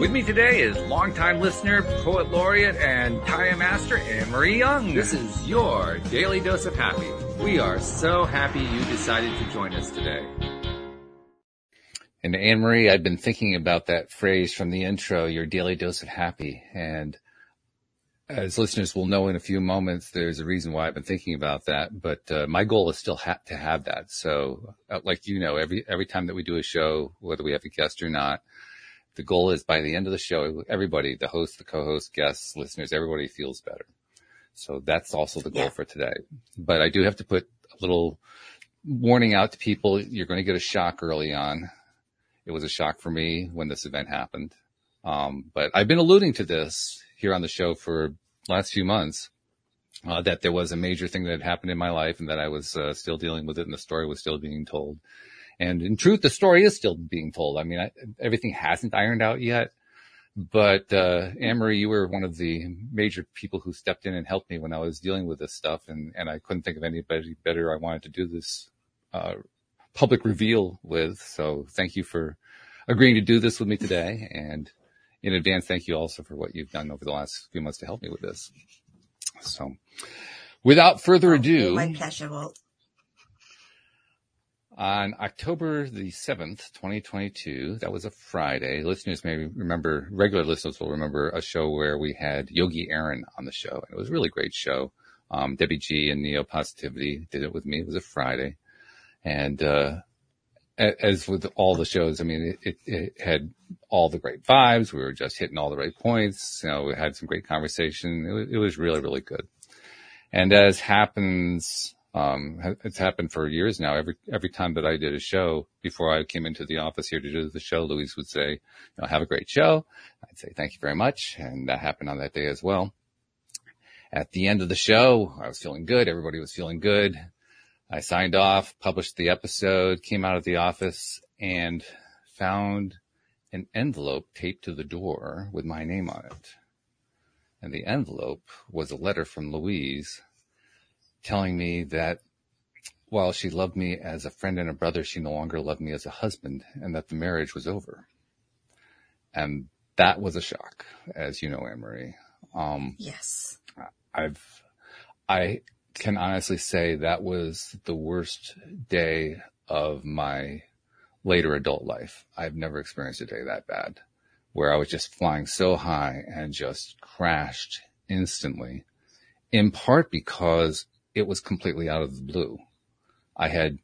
With me today is longtime listener, poet laureate, and Taya master Anne Marie Young. This is your daily dose of happy. We are so happy you decided to join us today. And Anne Marie, I've been thinking about that phrase from the intro, your daily dose of happy. And as listeners will know in a few moments, there's a reason why I've been thinking about that. But uh, my goal is still ha- to have that. So, uh, like you know, every every time that we do a show, whether we have a guest or not, the goal is by the end of the show, everybody, the host, the co-host, guests, listeners, everybody feels better. So that's also the goal yeah. for today. But I do have to put a little warning out to people. You're going to get a shock early on. It was a shock for me when this event happened. Um, but I've been alluding to this here on the show for last few months. Uh, that there was a major thing that had happened in my life and that I was uh, still dealing with it and the story was still being told. And in truth, the story is still being told. I mean, I, everyththing hasn't ironed out yet, but, uh, Anne-Marie, you were one of the major people who stepped in and helped me when I was dealing with this stuff. And, and I couldn't think of anybody better I wanted to do this, uh, public reveal with. So thank you for agreeing to do this with me today. And in advance, thank you also for what you've done over the last few months to help me with this. So without further ado. My pleasure, Walt. On October the 7th, 2022, that was a Friday. Listeners may remember, regular listeners will remember a show where we had Yogi Aaron on the show. And it was a really great show. Um, Debbie G and Neo Positivity did it with me. It was a Friday. And, uh, as with all the shows, I mean, it, it, had all the great vibes. We were just hitting all the right points. You know, we had some great conversation. It was, it was really, really good. And as happens, um, it's happened for years now. Every, every time that I did a show before I came into the office here to do the show, Louise would say, you know, have a great show. I'd say, thank you very much. And that happened on that day as well. At the end of the show, I was feeling good. Everybody was feeling good. I signed off, published the episode, came out of the office and found an envelope taped to the door with my name on it. And the envelope was a letter from Louise telling me that while she loved me as a friend and a brother, she no longer loved me as a husband and that the marriage was over. And that was a shock, as you know, Anne Marie. Um, yes. I've, I can honestly say that was the worst day of my later adult life. I've never experienced a day that bad where I was just flying so high and just crashed instantly in part because it was completely out of the blue. I had,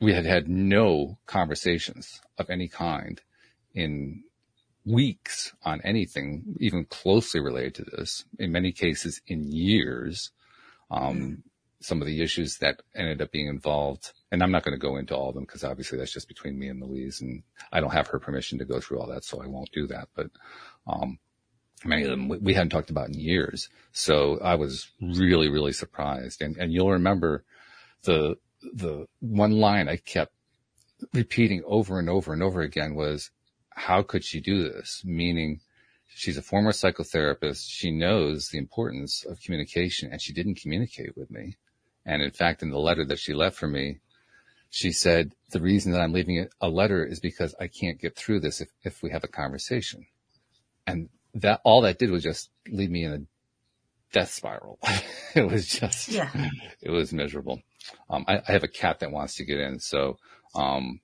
we had had no conversations of any kind in weeks on anything even closely related to this. In many cases in years. Um, some of the issues that ended up being involved. And I'm not going to go into all of them because obviously that's just between me and Louise and I don't have her permission to go through all that. So I won't do that. But, um, many of them we hadn't talked about in years. So I was really, really surprised. And, and you'll remember the, the one line I kept repeating over and over and over again was, how could she do this? Meaning, She's a former psychotherapist. She knows the importance of communication and she didn't communicate with me. And in fact, in the letter that she left for me, she said, the reason that I'm leaving a letter is because I can't get through this if, if we have a conversation. And that, all that did was just leave me in a death spiral. it was just, yeah. it was miserable. Um, I, I, have a cat that wants to get in. So, um,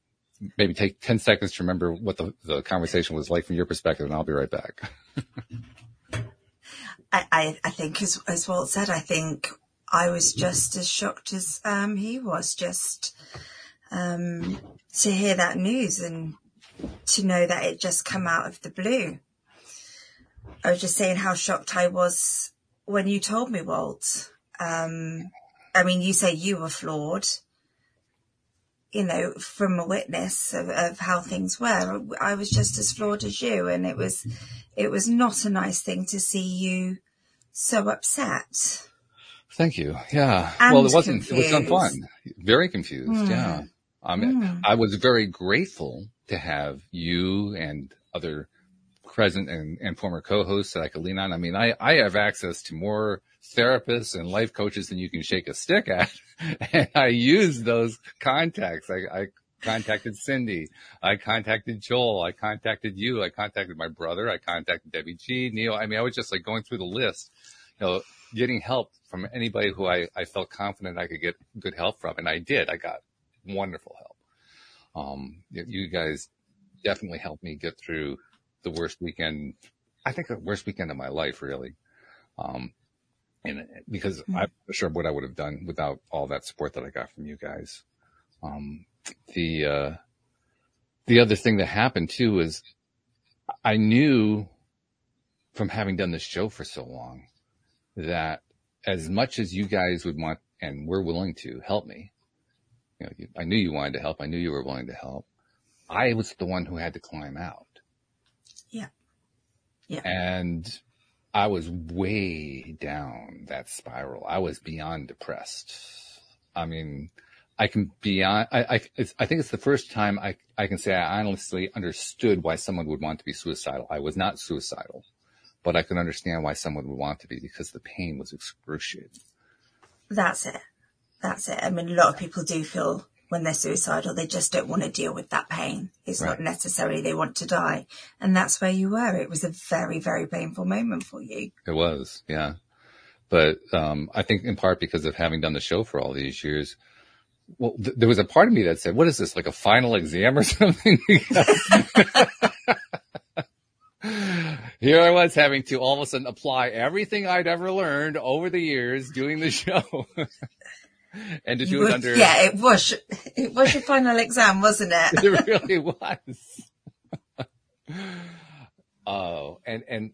maybe take 10 seconds to remember what the, the conversation was like from your perspective and I'll be right back. I, I, I, think as, as Walt said, I think I was just as shocked as, um, he was just, um, to hear that news and to know that it just come out of the blue. I was just saying how shocked I was when you told me, Walt. Um, I mean, you say you were flawed you know, from a witness of, of, how things were. I was just as flawed as you, and it was, it was not a nice thing to see you so upset. Thank you. Yeah. And well, it wasn't. Confused. It was fun. Very confused. Mm. Yeah. I mean, mm. I was very grateful to have you and other present and, and former co-hosts that I could lean on. I mean, I, I have access to more therapists and life coaches than you can shake a stick at. and I use those contacts. I, I contacted Cindy. I contacted Joel. I contacted you. I contacted my brother. I contacted Debbie G, Neil. I mean, I was just like going through the list, you know, getting help from anybody who I, I felt confident I could get good help from. And I did. I got wonderful help. Um, you guys definitely helped me get through the worst weekend. I think the worst weekend of my life, really. Um, and because mm-hmm. I'm not sure what I would have done without all that support that I got from you guys. Um, the, uh, the other thing that happened too is I knew from having done this show for so long that as much as you guys would want and were willing to help me, you know, I knew you wanted to help. I knew you were willing to help. I was the one who had to climb out. Yeah. And I was way down that spiral. I was beyond depressed. I mean, I can beyond, I, I, I think it's the first time I, I can say I honestly understood why someone would want to be suicidal. I was not suicidal, but I can understand why someone would want to be because the pain was excruciating. That's it. That's it. I mean, a lot of people do feel when they're suicidal, they just don't want to deal with that pain. It's right. not necessarily they want to die. And that's where you were. It was a very, very painful moment for you. It was, yeah. But um, I think in part because of having done the show for all these years, well, th- there was a part of me that said, what is this, like a final exam or something? Here I was having to all of a sudden apply everything I'd ever learned over the years doing the show. and to do it under. Yeah, it was. It was your final exam, wasn't it? it really was. oh, and and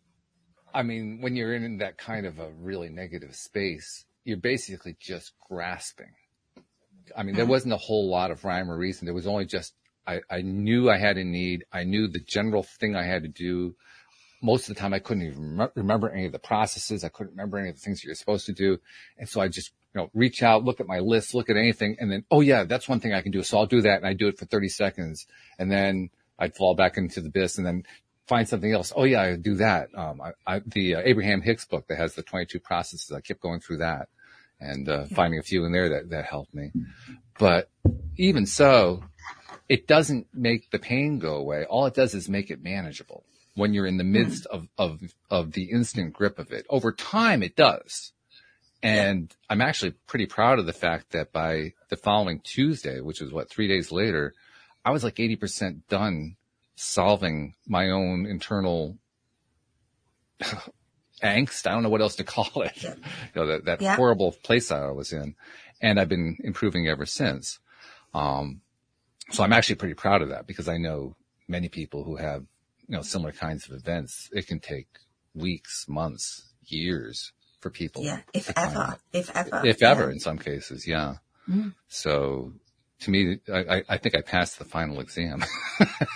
I mean, when you're in that kind of a really negative space, you're basically just grasping. I mean, there mm-hmm. wasn't a whole lot of rhyme or reason. There was only just I, I knew I had a need. I knew the general thing I had to do. Most of the time, I couldn't even remember any of the processes. I couldn't remember any of the things you're supposed to do. And so I just you know, reach out, look at my list, look at anything, and then, oh yeah, that's one thing I can do. So I'll do that, and I do it for 30 seconds, and then I'd fall back into the abyss, and then find something else. Oh yeah, I do that. Um, I, I, the uh, Abraham Hicks book that has the 22 processes, I kept going through that and uh, finding a few in there that that helped me. But even so, it doesn't make the pain go away. All it does is make it manageable when you're in the midst of of of the instant grip of it. Over time, it does and I'm actually pretty proud of the fact that by the following Tuesday, which was what, three days later, I was like 80% done solving my own internal angst. I don't know what else to call it. You know, that, that yeah. horrible place I was in. And I've been improving ever since. Um, so I'm actually pretty proud of that because I know many people who have, you know, similar kinds of events. It can take weeks, months, years for people. Yeah, if ever, if ever, if ever, yeah. in some cases, yeah. Mm. So to me, I, I think I passed the final exam.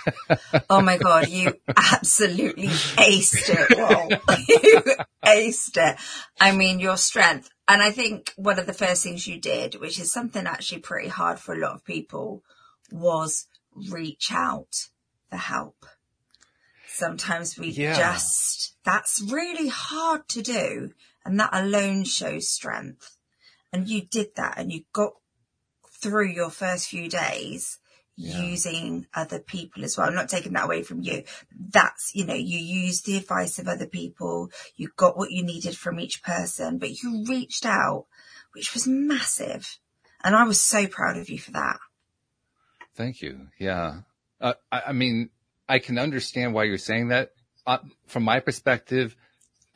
oh my god, you absolutely aced it! You aced it. I mean, your strength, and I think one of the first things you did, which is something actually pretty hard for a lot of people, was reach out for help. Sometimes we yeah. just, that's really hard to do and that alone shows strength. And you did that and you got through your first few days yeah. using other people as well. I'm not taking that away from you. That's, you know, you used the advice of other people. You got what you needed from each person, but you reached out, which was massive. And I was so proud of you for that. Thank you. Yeah. Uh, I, I, mean, I can understand why you're saying that. Uh, from my perspective,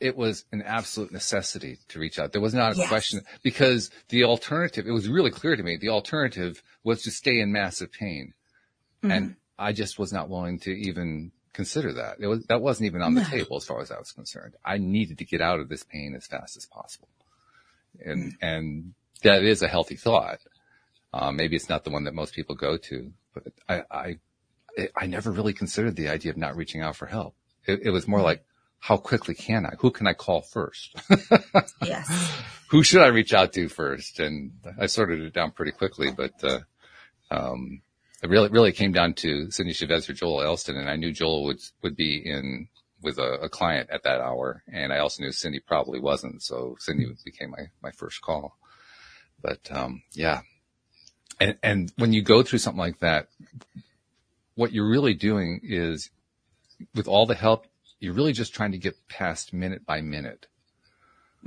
it was an absolute necessity to reach out. There was not a yes. question because the alternative, it was really clear to me, the alternative was to stay in massive pain. Mm-hmm. And I just was not willing to even consider that. It was, that wasn't even on the no. table as far as I was concerned. I needed to get out of this pain as fast as possible. And, mm-hmm. and that is a healthy thought. Uh, maybe it's not the one that most people go to, but I, I, I never really considered the idea of not reaching out for help. It, it was more mm-hmm. like, how quickly can I? Who can I call first? yes. Who should I reach out to first? And I sorted it down pretty quickly, but, uh, um, it really, really came down to Cindy Chavez or Joel Elston. And I knew Joel would, would be in with a, a, client at that hour. And I also knew Cindy probably wasn't. So Cindy became my, my first call. But, um, yeah, And, and when you go through something like that, what you're really doing is with all the help, you're really just trying to get past minute by minute.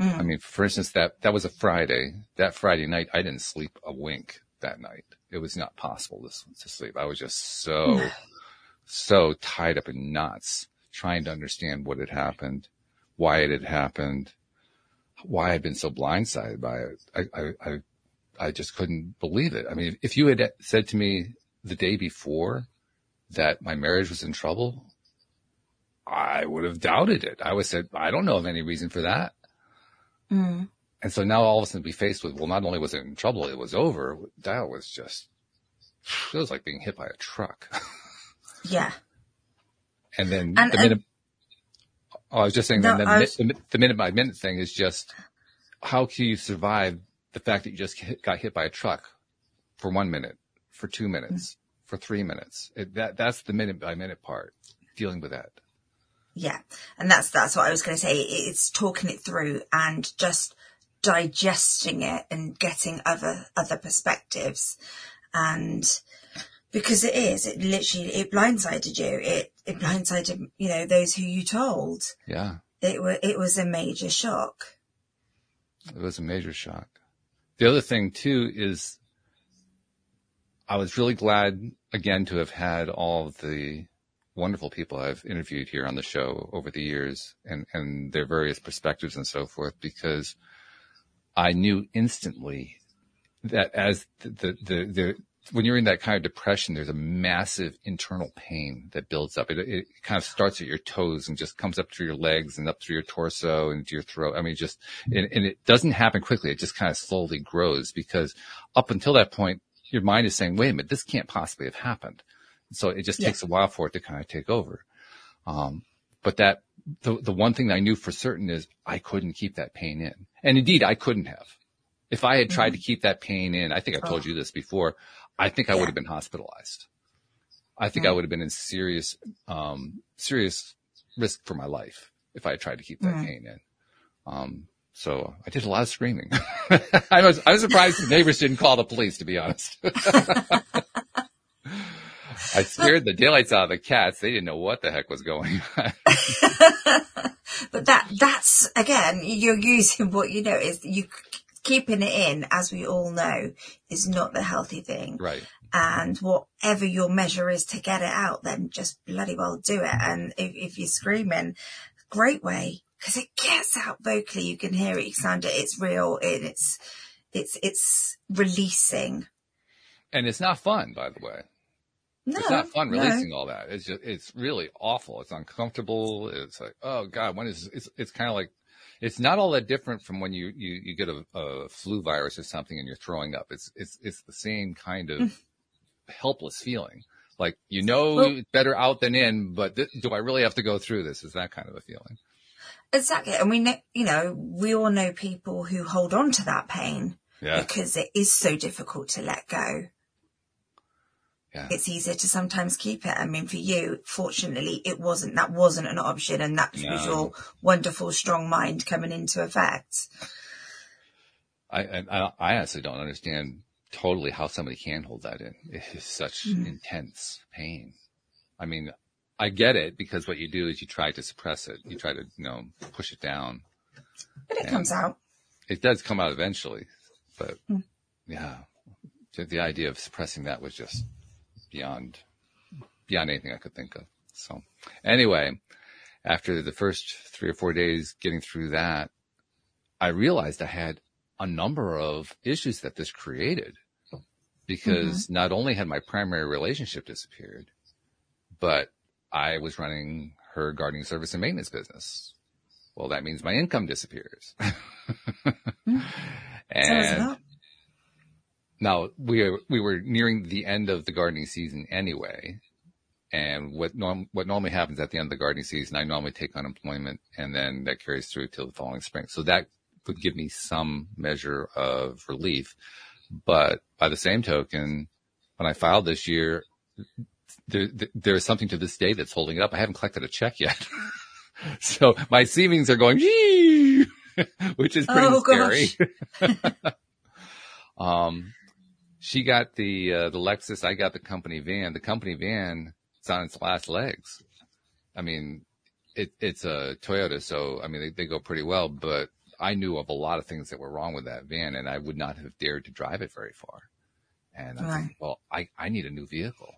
Mm. I mean, for instance, that, that was a Friday. That Friday night, I didn't sleep a wink that night. It was not possible to, to sleep. I was just so, so tied up in knots trying to understand what had happened, why it had happened, why I'd been so blindsided by it. I, I, I, I just couldn't believe it. I mean, if you had said to me the day before that my marriage was in trouble, I would have doubted it. I would have said, I don't know of any reason for that. Mm. And so now all of a sudden be faced with, well, not only was it in trouble, it was over. That was just, it was like being hit by a truck. yeah. And then and, the minute, oh, I was just saying no, the, was, the, the, minute by minute thing is just, how can you survive the fact that you just hit, got hit by a truck for one minute, for two minutes, mm-hmm. for three minutes? It, that, that's the minute by minute part, dealing with that. Yeah. And that's, that's what I was going to say. It's talking it through and just digesting it and getting other, other perspectives. And because it is, it literally, it blindsided you. It, it blindsided, you know, those who you told. Yeah. It was, it was a major shock. It was a major shock. The other thing too is I was really glad again to have had all the wonderful people I've interviewed here on the show over the years and, and their various perspectives and so forth, because I knew instantly that as the, the, the, the when you're in that kind of depression, there's a massive internal pain that builds up. It, it kind of starts at your toes and just comes up through your legs and up through your torso and to your throat. I mean, just, and, and it doesn't happen quickly. It just kind of slowly grows because up until that point, your mind is saying, wait a minute, this can't possibly have happened. So it just yeah. takes a while for it to kind of take over. Um, but that, the, the one thing that I knew for certain is I couldn't keep that pain in. And indeed, I couldn't have. If I had tried mm-hmm. to keep that pain in, I think I've told oh. you this before, I think I yeah. would have been hospitalized. I think mm-hmm. I would have been in serious, um, serious risk for my life if I had tried to keep that mm-hmm. pain in. Um, so I did a lot of screaming. I was, I was surprised the neighbors didn't call the police, to be honest. I scared the daylights out of the cats. They didn't know what the heck was going on. but that, that's again, you're using what you know is you keeping it in, as we all know, is not the healthy thing. Right. And whatever your measure is to get it out, then just bloody well do it. And if, if you're screaming, great way, because it gets out vocally. You can hear it, you sound it, it's real, it's, it's, it's releasing. And it's not fun, by the way. No, it's not fun releasing no. all that. It's just, it's really awful. It's uncomfortable. It's like, oh God, when is, it's, it's kind of like, it's not all that different from when you, you, you get a, a flu virus or something and you're throwing up. It's, it's, it's the same kind of mm. helpless feeling. Like, you know, well, better out than in, but th- do I really have to go through this? Is that kind of a feeling? Exactly. And we know, you know, we all know people who hold on to that pain yeah. because it is so difficult to let go yeah. it's easier to sometimes keep it. I mean, for you, fortunately, it wasn't, that wasn't an option and that no. was your wonderful, strong mind coming into effect. I, I, I honestly don't understand totally how somebody can hold that in. It is such mm. intense pain. I mean, I get it because what you do is you try to suppress it. You try to, you know, push it down. But it comes out. It does come out eventually, but mm. yeah, the idea of suppressing that was just beyond beyond anything I could think of. So anyway, after the first three or four days getting through that, I realized I had a number of issues that this created because mm-hmm. not only had my primary relationship disappeared, but I was running her gardening service and maintenance business. Well, that means my income disappears. and now we are, we were nearing the end of the gardening season anyway. And what norm, what normally happens at the end of the gardening season, I normally take unemployment and then that carries through till the following spring. So that would give me some measure of relief. But by the same token, when I filed this year, there, there is something to this day that's holding it up. I haven't collected a check yet. so my savings are going, which is pretty oh, scary. um, she got the uh, the Lexus. I got the company van. The company van is on its last legs. I mean, it, it's a Toyota, so I mean they, they go pretty well. But I knew of a lot of things that were wrong with that van, and I would not have dared to drive it very far. And I Right. think, well, I, I need a new vehicle.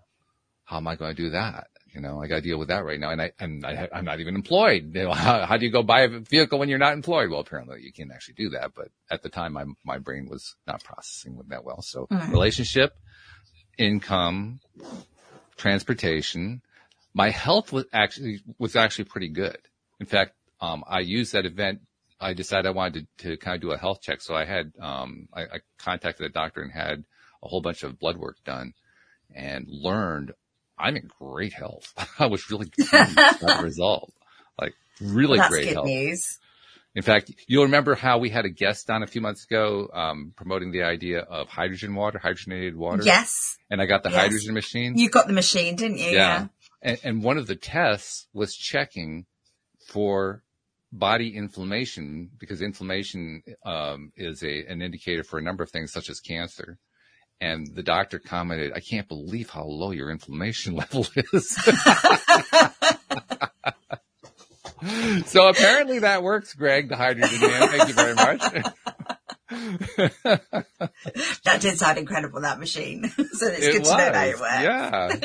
How am I going to do that? You know, I got to deal with that right now. And I, and I, I'm not even employed. You know, how, how do you go buy a vehicle when you're not employed? Well, apparently you can't actually do that. But at the time, my, my brain was not processing with that well. So Right. relationship, income, transportation, my health was actually, was actually pretty good. In fact, um, I used that event. I decided I wanted to, to kind of do a health check. So I had, um, I, I contacted a doctor and had a whole bunch of blood work done and learned I'm in great health. I was really pleased with that result. Like really That's great good health. news. In fact, you'll remember how we had a guest on a few months ago, um, promoting the idea of hydrogen water, hydrogenated water. Yes. And I got the Yes. hydrogen machine. You got the machine, didn't you? Yeah. And, and one of the tests was checking for body inflammation because inflammation um, is a, an indicator for a number of things such as cancer. And the doctor commented, I can't believe how low your inflammation level is. so apparently that works, Greg, the hydrogen man. Thank you very much. That did sound incredible, that machine. so it's It good to know that it was, works. Yeah.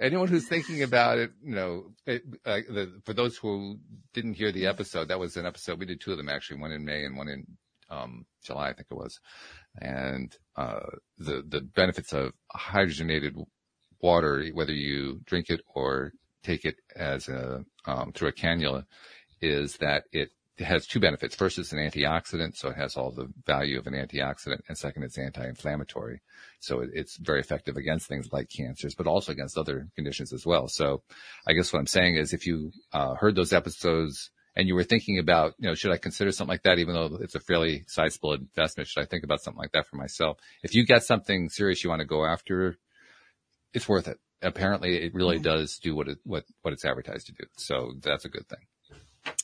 Anyone who's thinking about it, you know, it, uh, the, for those who didn't hear the episode, that was an episode. We did two of them actually, one in May and one in um, July, I think it was. And uh, the the benefits of hydrogenated water, whether you drink it or take it as a um, through a cannula, is that it has two benefits. First, it's an antioxidant, so it has all the value of an antioxidant, and second, it's anti-inflammatory. So it, it's very effective against things like cancers, but also against other conditions as well. So I guess what I'm saying is if you uh, heard those episodes and you were thinking about, you know, should I consider something like that, even though it's a fairly sizable investment, should I think about something like that for myself? If you got something serious you want to go after, it's worth it. Apparently it really Mhm. does do what it, what, what it's advertised to do. So that's a good thing.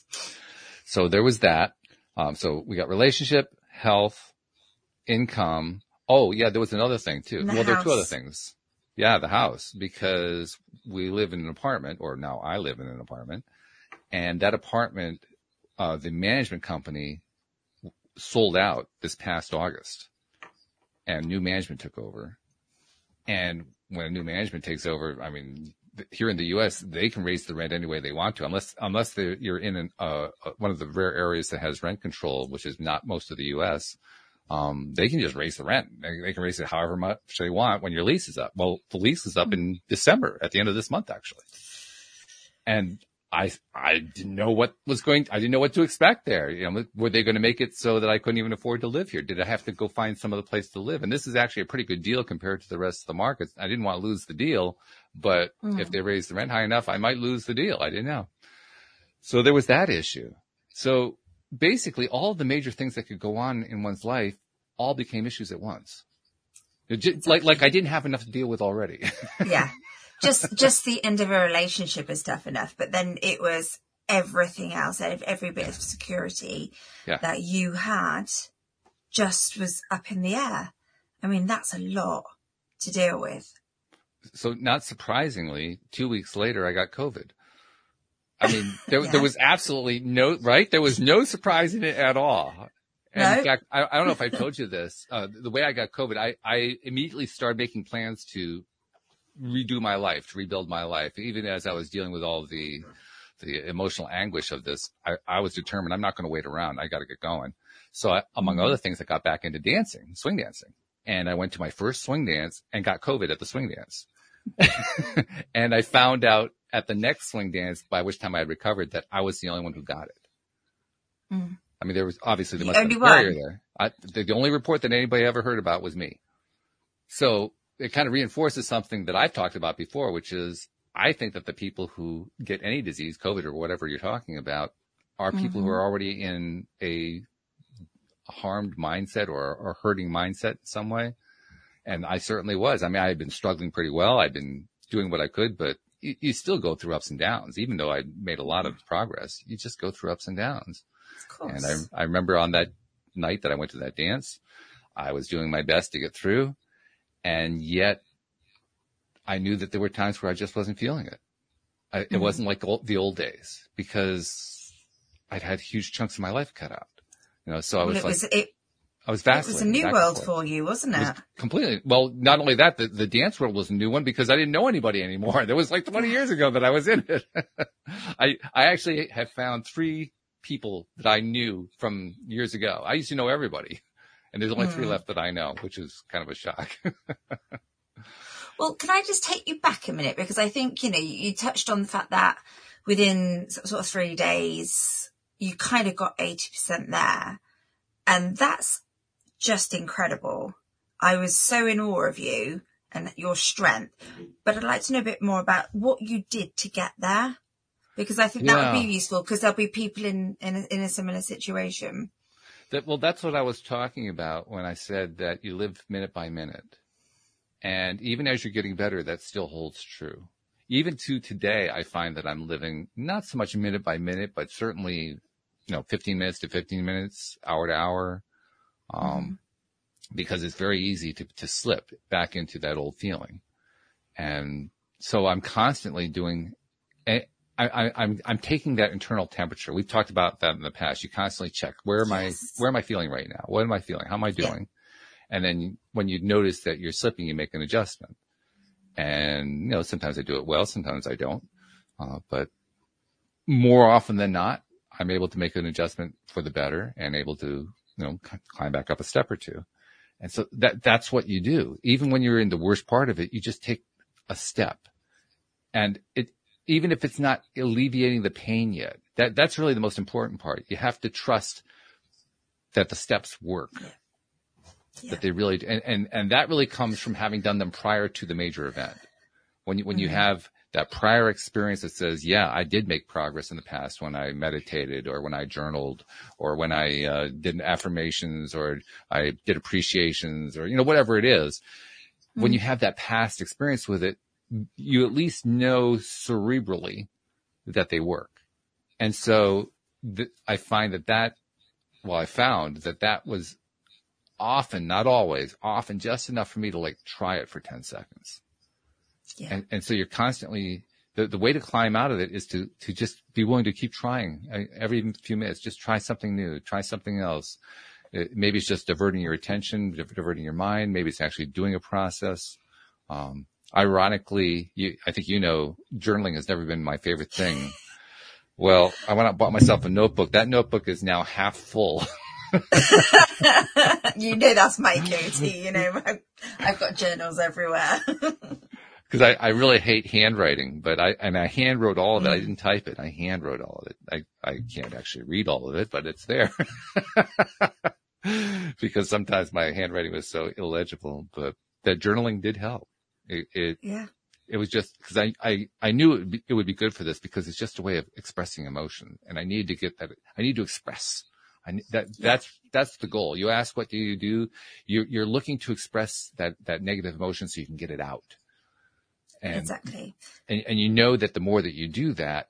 So there was that. Um, so we got relationship, health, income. Oh yeah, there was another thing too. The well, there are two other things. Yeah, the house because we live in an apartment, or now I live in an apartment, and that apartment, uh, the management company sold out this past August, and new management took over. And when a new management takes over, I mean, here in the U.S., they can raise the rent any way they want to, unless unless you're in an, uh, uh, one of the rare areas that has rent control, which is not most of the U.S. Um, they can just raise the rent. They, they can raise it however much they want when your lease is up. Well, the lease is up in December at the end of this month, actually. And I, I didn't know what was going, I didn't know what to expect there. You know, were they going to make it so that I couldn't even afford to live here? Did I have to go find some other place to live? And this is actually a pretty good deal compared to the rest of the markets. I didn't want to lose the deal, but Mm. if they raised the rent high enough, I might lose the deal. I didn't know. So there was that issue. So basically all the major things that could go on in one's life all became issues at once. It ju- like, like I didn't have enough to deal with already. yeah. Just just the end of a relationship is tough enough, but then it was everything else, ev- every bit of security Yeah. that you had just was up in the air. I mean, that's a lot to deal with. so not surprisingly, two weeks later, I got COVID. I mean, there, Yeah. there was absolutely no, right? There was no surprise in it at all. And No. in fact, I, I don't know if I told you this, uh, the way I got COVID, I, I immediately started making plans to redo my life, to rebuild my life. Even as I was dealing with all the, the emotional anguish of this, I, I was determined I'm not going to wait around. I got to get going. So I, among Mhm. other things, I got back into dancing, swing dancing. And I went to my first swing dance and got COVID at the swing dance. and I found out at the next swing dance, by which time I had recovered, that I was the only one who got it. Mm. I mean, there was obviously there The must have been a barrier there. I, the, the only report that anybody ever heard about was me. So it kind of reinforces something that I've talked about before, which is I think that the people who get any disease, COVID or whatever you're talking about, are people who Mhm. are already in a harmed mindset or, or hurting mindset in some way. And I certainly was. I mean, I had been struggling pretty well. I'd been doing what I could, but you, you still go through ups and downs. Even though I made a lot of progress, you just go through ups and downs. Of course. And I, I remember on that night that I went to that dance, I was doing my best to get through. And yet I knew that there were times where I just wasn't feeling it. I, mm-hmm. It wasn't like old, the old days because I'd had huge chunks of my life cut out. You know, so I was well, like, was, it, I was vacillating. It was a new world for you, wasn't it? it was completely. Well, not only that, the, the dance world was a new one because I didn't know anybody anymore. That was like 20 years ago that I was in it. I, I actually have found three people that I knew from years ago. I used to know everybody and there's only mm. three hmm. left that I know, which is kind of a shock. well, can I just take you back a minute? Because I think, you know, you touched on the fact that within sort of three days, you kind of got 80% there. And that's just incredible. I was so in awe of you and your strength, but I'd like to know a bit more about what you did to get there because I think that yeah. would be useful because there'll be people in, in a, in a similar situation. That, well, that's what I was talking about when I said that you live minute by minute. And even as you're getting better, that still holds true. Even to today, I find that I'm living not so much minute by minute, but certainly, you know, 15 minutes to 15 minutes, hour to hour. Um, mm-hmm. because it's very easy to, to slip back into that old feeling. And so I'm constantly doing, I, I, I'm, I'm taking that internal temperature. We've talked about that in the past. You constantly check where am yes. I, where am I feeling right now? What am I feeling? How am I doing? Yeah. And then when you notice that you're slipping, you make an adjustment. And, you know, sometimes I do it well, sometimes I don't. Uh, but more often than not, I'm able to make an adjustment for the better and able to you know, climb back up a step or two. And so that, that's what you do. Even when you're in the worst part of it, you just take a step and it, even if it's not alleviating the pain yet, that, that's really the most important part. You have to trust that the steps work. Yeah. Yeah. That they really, and, and, and that really comes from having done them prior to the major event. When you, when mm-hmm. you have that prior experience that says, yeah, I did make progress in the past when I meditated or when I journaled or when I uh, did affirmations or I did appreciations or, you know, whatever it is. Mm-hmm. When you have that past experience with it, you at least know cerebrally that they work. And so th- I find that that, well, I found that that was often, not always, often just enough for me to like try it for 10 seconds. Yeah. And, and so you're constantly, the, the way to climb out of it is to, to just be willing to keep trying every few minutes. Just try something new, try something else. It, maybe it's just diverting your attention, diverting your mind. Maybe it's actually doing a process. Um, ironically, you, I think you know, journaling has never been my favorite thing. Well, I went out and bought myself a notebook. That notebook is now half full. you know that's my go-to. You know, I've, I've got journals everywhere. because I, I really hate handwriting, but I, and I hand wrote all of it. I mm. didn't type it. I hand wrote all of it. I, I can't actually read all of it, but it's there. because sometimes my handwriting was so illegible, but that journaling did help. It, it yeah. It was just because I, I, I knew it would, be, it would be good for this because it's just a way of expressing emotion and I need to get that. I need to express. I, that, that's, that's the goal. You ask, what do you do? You're, you're looking to express that, that negative emotion so you can get it out. And, exactly. And, and you know that the more that you do that,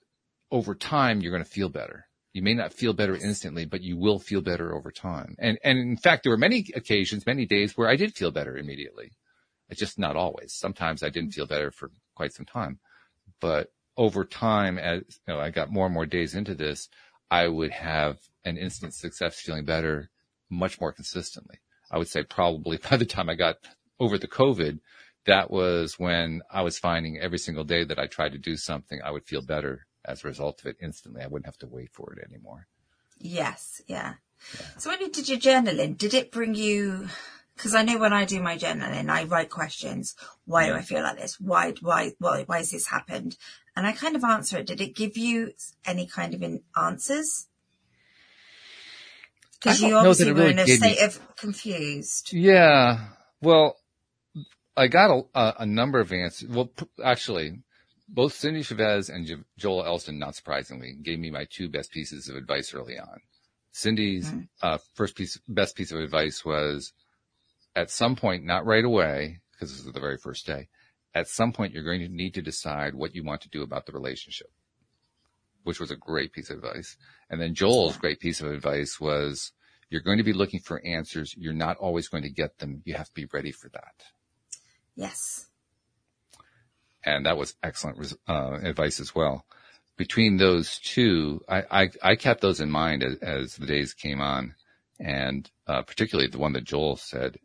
over time, you're going to feel better. You may not feel better instantly, but you will feel better over time. And, and in fact, there were many occasions, many days where I did feel better immediately. It's just not always. Sometimes I didn't mm-hmm. feel better for quite some time, but over time, as you know, I got more and more days into this, I would have an instant success feeling better much more consistently. I would say probably by the time I got over the COVID, that was when I was finding every single day that I tried to do something, I would feel better as a result of it instantly. I wouldn't have to wait for it anymore. Yes, yeah. yeah. So when you did your journaling, did it bring you? Because I know when I do my journaling, I write questions. Why do I feel like this? Why, why, why, why has this happened? And I kind of answer it. Did it give you any kind of answers? Because you obviously were really in a state me... of confused. Yeah. Well, I got a, a, number of answers. Well, actually, both Cindy Chavez and Joel Elston, not surprisingly, gave me my two best pieces of advice early on. Cindy's mm-hmm. uh, first piece, best piece of advice was, at some point, not right away, because this is the very first day. At some point, you're going to need to decide what you want to do about the relationship, which was a great piece of advice. And then Joel's great piece of advice was, you're going to be looking for answers. You're not always going to get them. You have to be ready for that. Yes. And that was excellent uh, advice as well. Between those two, I, I, I kept those in mind as, as, the days came on. And uh, particularly the one that Joel said,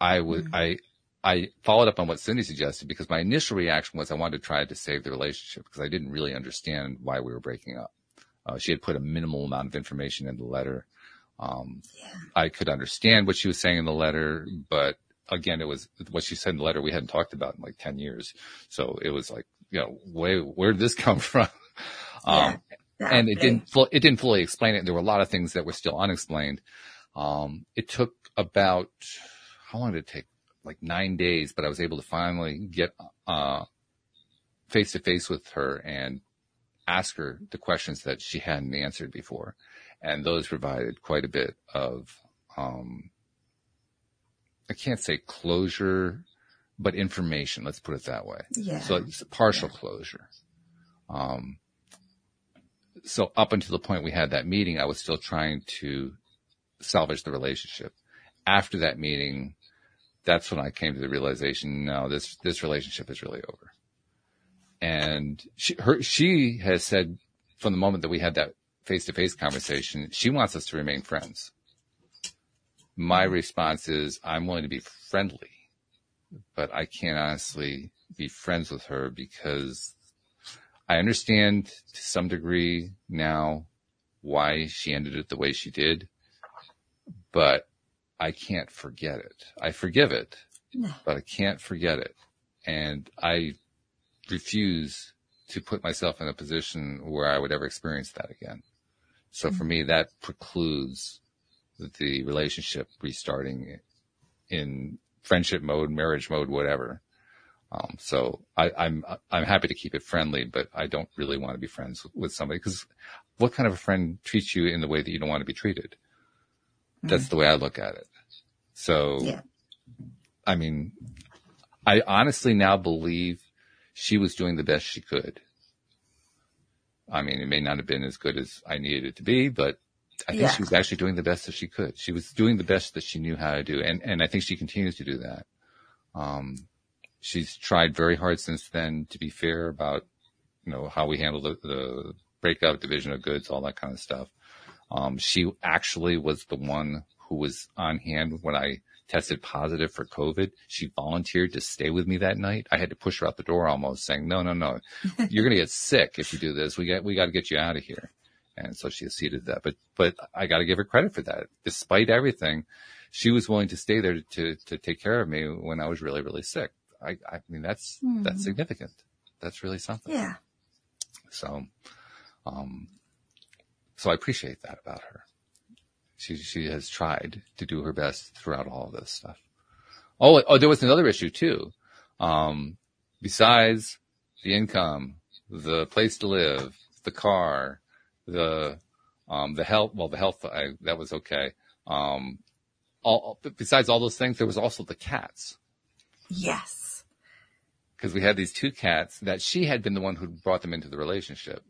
I would, mm-hmm. I, I followed up on what Cindy suggested because my initial reaction was I wanted to try to save the relationship because I didn't really understand why we were breaking up. Uh, she had put a minimal amount of information in the letter. Um, yeah. I could understand what she was saying in the letter, but again, it was what she said in the letter we hadn't talked about in like 10 years. So it was like, you know, where, where did this come from? um, yeah, and it didn't, it didn't fully explain it. There were a lot of things that were still unexplained. Um, it took about, how long did it take? Like nine days, but I was able to finally get, uh, face to face with her and ask her the questions that she hadn't answered before. And those provided quite a bit of, um, I can't say closure, but information. Let's put it that way. Yeah. So it's partial yeah. closure. Um, so up until the point we had that meeting, I was still trying to salvage the relationship. After that meeting, that's when I came to the realization, no, this, this relationship is really over. And she, her, she has said from the moment that we had that face to face conversation, she wants us to remain friends. My response is I'm willing to be friendly, but I can't honestly be friends with her because I understand to some degree now why she ended it the way she did, but I can't forget it. I forgive it, no. but I can't forget it. And I refuse to put myself in a position where I would ever experience that again. So mm-hmm. for me, that precludes the relationship restarting in friendship mode, marriage mode, whatever. Um, so I, I'm, I'm happy to keep it friendly, but I don't really want to be friends with somebody because what kind of a friend treats you in the way that you don't want to be treated? That's mm-hmm. the way I look at it. So, yeah. I mean, I honestly now believe she was doing the best she could. I mean, it may not have been as good as I needed it to be, but I think yeah. she was actually doing the best that she could. She was doing the best that she knew how to do. And, and I think she continues to do that. Um, she's tried very hard since then to be fair about, you know, how we handle the, the breakup, division of goods, all that kind of stuff. Um, she actually was the one who was on hand when I tested positive for COVID. She volunteered to stay with me that night. I had to push her out the door almost saying, no, no, no, you're going to get sick if you do this. We got, we got to get you out of here. And so she acceded to that. But, but I got to give her credit for that. Despite everything, she was willing to stay there to, to take care of me when I was really, really sick. I, I mean, that's, mm. that's significant. That's really something. Yeah. So, um, so I appreciate that about her. She she has tried to do her best throughout all of this stuff. Oh, oh, there was another issue too. Um, besides the income, the place to live, the car, the um, the health. Well, the health I, that was okay. Um, all besides all those things, there was also the cats. Yes. Because we had these two cats that she had been the one who brought them into the relationship,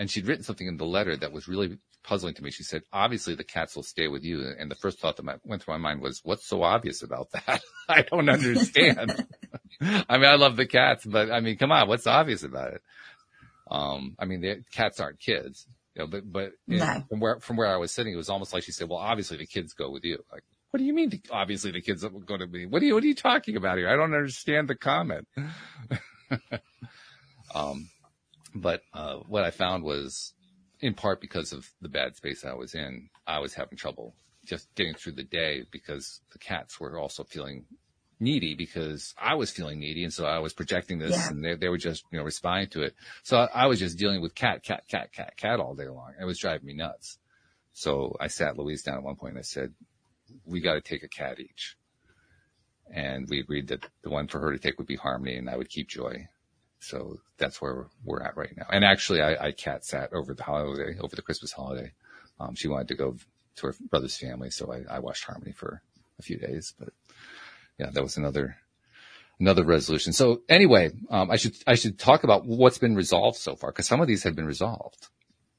and she'd written something in the letter that was really puzzling to me. She said, obviously the cats will stay with you. And the first thought that went through my mind was, what's so obvious about that? I don't understand. I mean, I love the cats, but I mean, come on, what's obvious about it? Um, I mean, the cats aren't kids, you know, but, but no. from where, from where I was sitting, it was almost like she said, well, obviously the kids go with you. Like, what do you mean? Obviously the kids are going to be, what are you, what are you talking about here? I don't understand the comment. um, but, uh, what I found was, in part because of the bad space I was in, I was having trouble just getting through the day because the cats were also feeling needy because I was feeling needy. And so I was projecting this yeah. and they, they were just, you know, responding to it. So I, I, was just dealing with cat, cat, cat, cat, cat all day long. It was driving me nuts. So I sat Louise down at one point and I said, we got to take a cat each. And we agreed that the one for her to take would be Harmony and I would keep Joy. So that's where we're at right now. And actually, I, I cat sat over the holiday, over the Christmas holiday. Um, she wanted to go to her brother's family, so I, I watched Harmony for a few days. But yeah, that was another another resolution. So anyway, um, I should I should talk about what's been resolved so far because some of these have been resolved.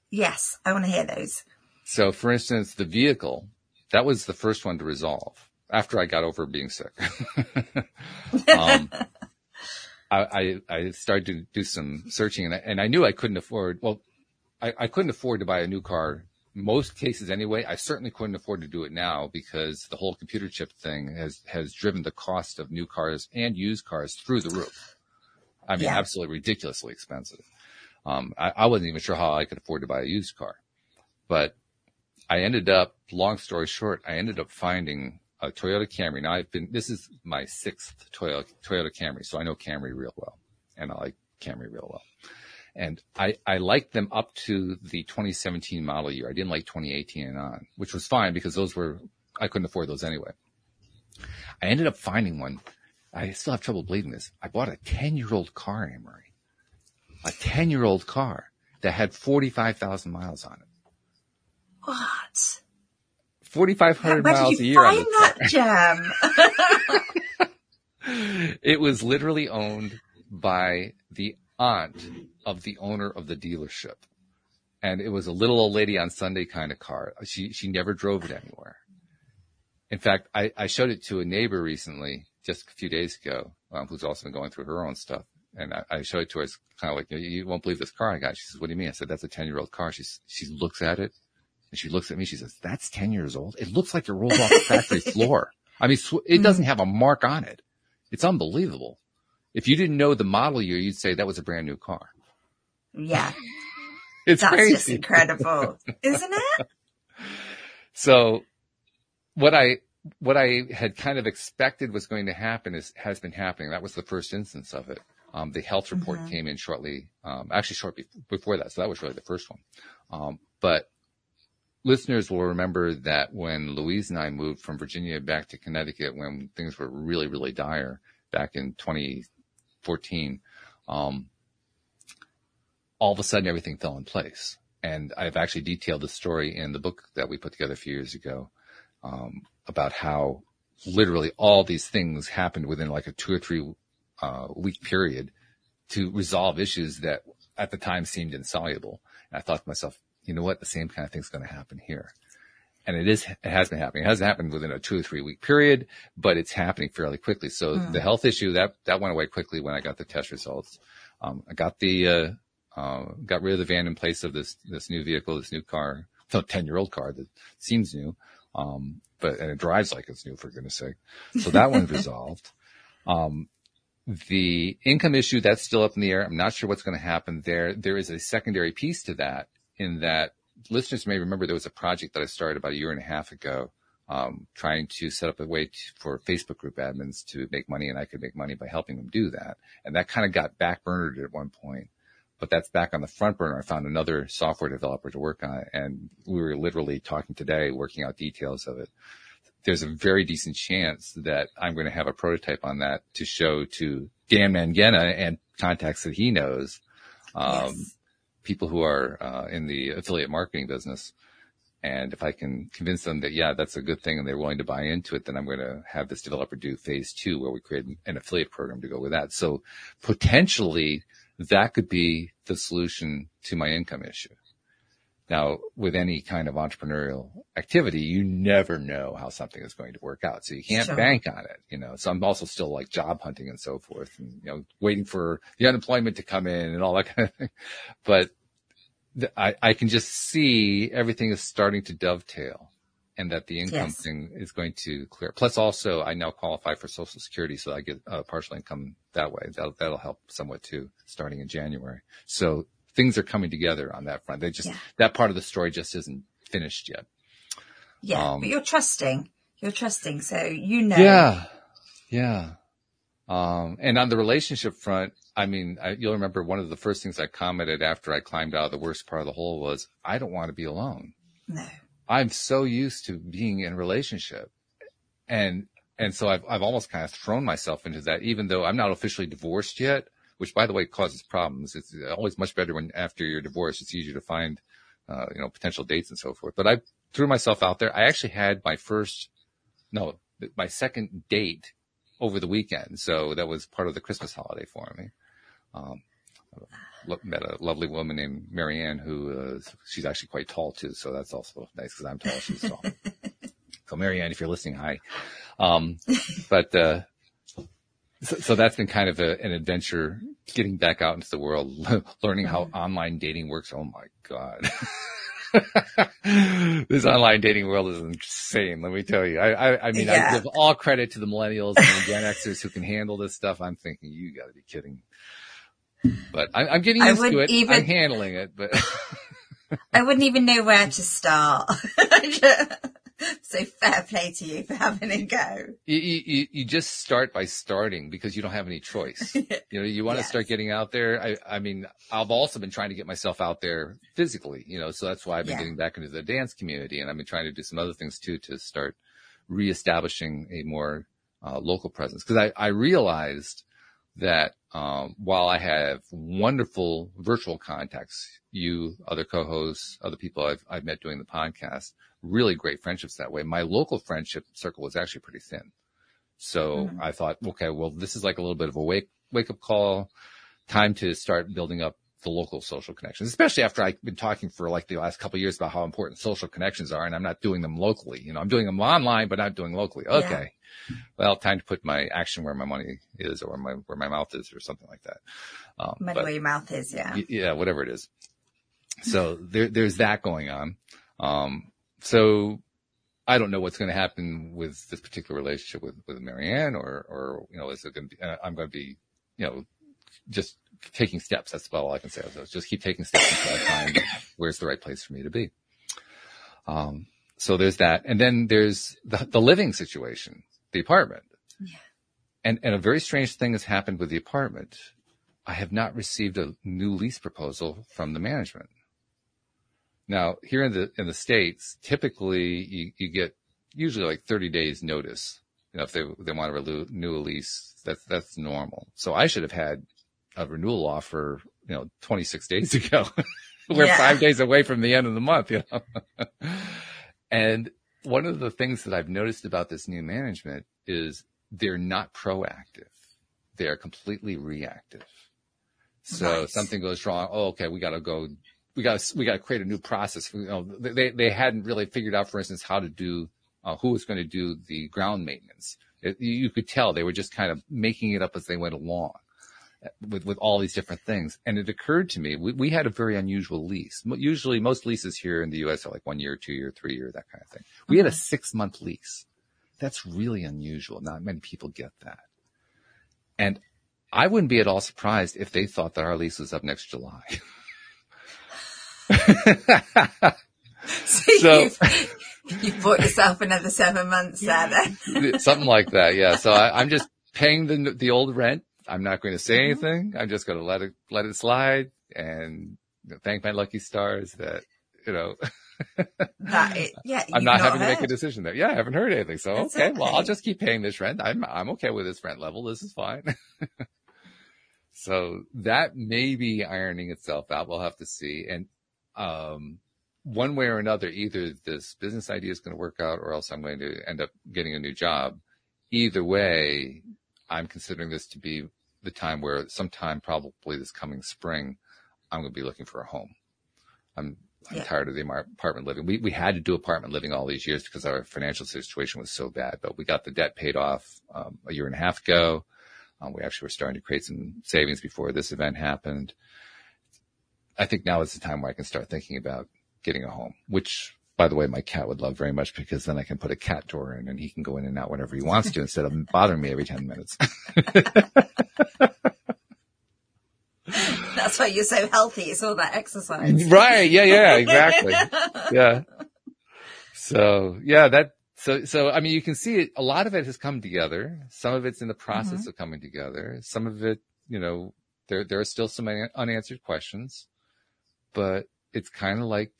Yes, I want to hear those. So, for instance, the vehicle that was the first one to resolve. after I got over being sick. um, I, I, I, started to do some searching and I, and I knew I couldn't afford, well, I, I couldn't afford to buy a new car most cases anyway. I certainly couldn't afford to do it now because the whole computer chip thing has, has driven the cost of new cars and used cars through the roof. I mean, yeah. absolutely ridiculously expensive. Um, I, I wasn't even sure how I could afford to buy a used car, but I ended up, long story short, I ended up finding a Toyota Camry. Now I've been, this is my sixth Toyota, Toyota Camry. So I know Camry real well and I like Camry real well. And I, I liked them up to the 2017 model year. I didn't like 2018 and on, which was fine because those were, I couldn't afford those anyway. I ended up finding one. I still have trouble believing this. I bought a 10 year old car, Anne Marie. A 10 year old car that had 45,000 miles on it. What? 4,500 miles a year. Where did you find that gem? it was literally owned by the aunt of the owner of the dealership. And it was a little old lady on Sunday kind of car. She, she never drove it anywhere. In fact, I, I showed it to a neighbor recently, just a few days ago, um, who's also been going through her own stuff. And I, I showed it to her. It's kind of like, you won't believe this car I got. She says, what do you mean? I said, that's a 10 year old car. She's, she looks at it and she looks at me. She says, that's 10 years old. It looks like it rolled off the factory floor. I mean, it hmm. doesn't have a mark on it. It's unbelievable. If you didn't know the model year, you'd say that was a brand new car. Yeah. it's That's crazy. just incredible, isn't it? So what I, what I had kind of expected was going to happen is, has been happening. That was the first instance of it. Um, the health report mm-hmm. came in shortly, um, actually short be- before that. So that was really the first one. Um, but listeners will remember that when Louise and I moved from Virginia back to Connecticut, when things were really, really dire back in 2014, um, all of a sudden everything fell in place. And I've actually detailed the story in the book that we put together a few years ago um, about how literally all these things happened within like a two or three uh, week period to resolve issues that at the time seemed insoluble. And I thought to myself, you know what? The same kind of thing's going to happen here. And it is, it has been happening. It hasn't happened within a two or three week period, but it's happening fairly quickly. So mm. the health issue that, that went away quickly when I got the test results. Um, I got the, uh, uh, got rid of the van in place of this, this new vehicle, this new car, no, 10 year old car that seems new. Um, but, and it drives like it's new for goodness sake. So that one resolved. Um, the income issue that's still up in the air. I'm not sure what's going to happen there. There is a secondary piece to that in that listeners may remember there was a project that I started about a year and a half ago, um, trying to set up a way to, for Facebook group admins to make money and I could make money by helping them do that. And that kind of got backburnered at one point but that's back on the front burner. I found another software developer to work on. And we were literally talking today, working out details of it. There's a very decent chance that I'm going to have a prototype on that to show to Dan Mangena and contacts that he knows, um, yes. People who are uh, in the affiliate marketing business. And if I can convince them that, yeah, that's a good thing and they're willing to buy into it, then I'm going to have this developer do phase two where we create an affiliate program to go with that. So potentially that could be the solution to my income issue. Now, with any kind of entrepreneurial activity, you never know how something is going to work out. So you can't sure. bank on it, you know. So I'm also still like job hunting and so forth and, you know, waiting for the unemployment to come in and all that kind of thing. But the, I, I can just see everything is starting to dovetail and that the income yes. thing is going to clear. Plus also I now qualify for social security. So I get a partial income that way. That'll, that'll help somewhat too starting in January. So things are coming together on that front. They just, yeah. that part of the story just isn't finished yet. Yeah. Um, but you're trusting, you're trusting. So you know. Yeah. Yeah. Um, and on the relationship front, I mean, I, you'll remember one of the first things I commented after I climbed out of the worst part of the hole was, I don't want to be alone. No. I'm so used to being in a relationship. And, and so I've, I've almost kind of thrown myself into that, even though I'm not officially divorced yet, which by the way causes problems. It's always much better when after your divorce, it's easier to find, uh, you know, potential dates and so forth. But I threw myself out there. I actually had my first, no, my second date over the weekend. So that was part of the Christmas holiday for me. Um, met a lovely woman named Marianne who uh, she's actually quite tall too, so that's also nice because I'm tall, she's tall. So Marianne, if you're listening, hi. Um, but, uh, so, so, that's been kind of a, an adventure getting back out into the world, learning how mm-hmm. online dating works. Oh my God. this online dating world is insane. Let me tell you. I, I, I mean, yeah. I give all credit to the millennials and the Gen Xers who can handle this stuff. I'm thinking you got to be kidding. But I, am getting used to it. Even, I'm handling it, but I wouldn't even know where to start. so fair play to you for having a go. You, you, you just start by starting because you don't have any choice. you know, you want yes. to start getting out there. I, I mean, I've also been trying to get myself out there physically, you know, so that's why I've been yeah. getting back into the dance community and I've been trying to do some other things too to start reestablishing a more uh, local presence. Cause I, I realized that um, while I have wonderful virtual contacts, you, other co-hosts, other people I've, I've met doing the podcast, really great friendships that way. My local friendship circle was actually pretty thin. So mm-hmm. I thought, okay, well, this is like a little bit of a wake, wake up call, time to start building up the local social connections, especially after I've been talking for like the last couple years about how important social connections are and I'm not doing them locally. You know, I'm doing them online, but not doing locally. Okay. Yeah. Well, time to put my action where my money is or my, where my mouth is or something like that. Um, money but, where your mouth is. Yeah. Yeah. Whatever it is. So there, there's that going on. Um, so I don't know what's going to happen with this particular relationship with, with Marianne or, or, you know, is it going to be, uh, I'm going to be, you know, just taking steps. That's about all I can say. So just keep taking steps until I find where's the right place for me to be. Um, so there's that. And then there's the, the living situation, the apartment. Yeah. And, and a very strange thing has happened with the apartment. I have not received a new lease proposal from the management. Now, here in the in the states, typically you, you get usually like 30 days notice. You know, if they they want to renew a lease, that's that's normal. So I should have had a renewal offer, you know, 26 days ago. We're yeah. five days away from the end of the month, you know. and one of the things that I've noticed about this new management is they're not proactive. They are completely reactive. So nice. something goes wrong. Oh, okay. We got to go we got to, we got to create a new process. You know, they, they hadn't really figured out, for instance, how to do, uh, who was going to do the ground maintenance. It, you could tell they were just kind of making it up as they went along with, with all these different things. And it occurred to me, we, we had a very unusual lease. Usually most leases here in the U.S. are like one year, two year, three year, that kind of thing. We mm-hmm. had a six month lease. That's really unusual. Not many people get that. And I wouldn't be at all surprised if they thought that our lease was up next July. so, so you bought yourself another seven months there then. something like that. Yeah. So I, am just paying the, the old rent. I'm not going to say mm-hmm. anything. I'm just going to let it, let it slide and thank my lucky stars that, you know, that it, yeah, I'm not, not having heard. to make a decision there. Yeah, I haven't heard anything. So okay, okay, well, I'll just keep paying this rent. I'm I'm okay with this rent level. This is fine. so that may be ironing itself out. We'll have to see. And um, one way or another, either this business idea is going to work out or else I'm going to end up getting a new job. Either way, I'm considering this to be the time where sometime probably this coming spring, I'm going to be looking for a home. I'm, I'm yeah. tired of the apartment living. We, we had to do apartment living all these years because our financial situation was so bad, but we got the debt paid off um, a year and a half ago. Um, we actually were starting to create some savings before this event happened. I think now is the time where I can start thinking about getting a home, which by the way, my cat would love very much because then I can put a cat door in and he can go in and out whenever he wants to instead of bothering me every 10 minutes. That's why you're so healthy. It's all that exercise. Right. Yeah. Yeah. Exactly. yeah. So yeah, that, so, so, I mean, you can see it, a lot of it has come together. Some of it's in the process mm-hmm. of coming together. Some of it, you know, there, there are still some unanswered questions but it's kind of like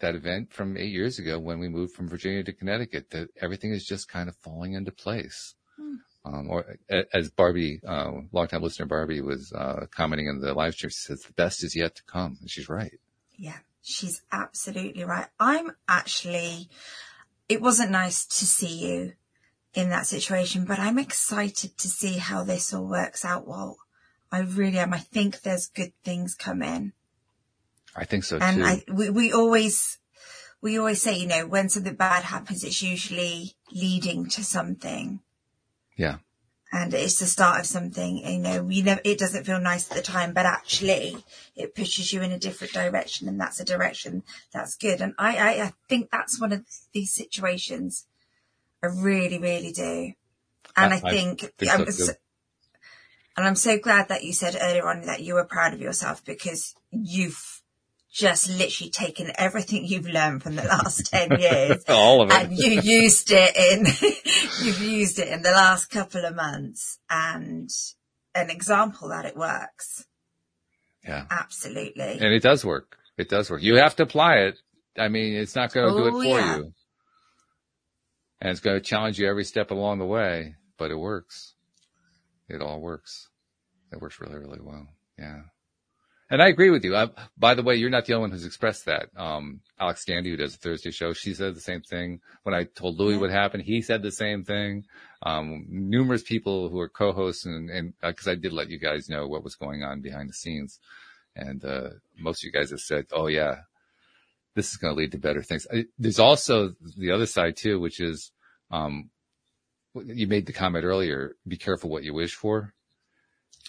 that event from eight years ago when we moved from Virginia to Connecticut, that everything is just kind of falling into place. Hmm. Um, or as Barbie, uh, longtime listener Barbie was, uh, commenting in the live stream, she says the best is yet to come. And she's right. Yeah, she's absolutely right. I'm actually, it wasn't nice to see you in that situation, but I'm excited to see how this all works out, Walt. I really am. I think there's good things coming. I think so too. and too. I, we, we always, we always say, you know, when something bad happens, it's usually leading to something. Yeah. And it's the start of something, you know, you know, it doesn't feel nice at the time, but actually it pushes you in a different direction and that's a direction that's good. And I, I, I think that's one of these situations I really, really do. And I, I think, I think I'm, so, and I'm so glad that you said earlier on that you were proud of yourself because you've just literally taken everything you've learned from the last 10 years. All of it. And you used it in you've used it in the last couple of months. And an example that it works. Yeah. Absolutely. And it does work. It does work. You have to apply it. I mean it's not going to do it oh, for yeah. you. And it's going to challenge you every step along the way but it works. It all works. It works really really well. Yeah and I agree with you. I, by the way, you're not the only one who's expressed that. Um, Alex Standy, who does the Thursday show, she said the same thing. When I told Louis what happened, he said the same thing. Um, numerous people who are co-hosts and, and, uh, cause I did let you guys know what was going on behind the scenes. And, uh, most of you guys have said, Oh yeah, this is going to lead to better things. I, there's also the other side too, which is, um, you made the comment earlier, be careful what you wish for.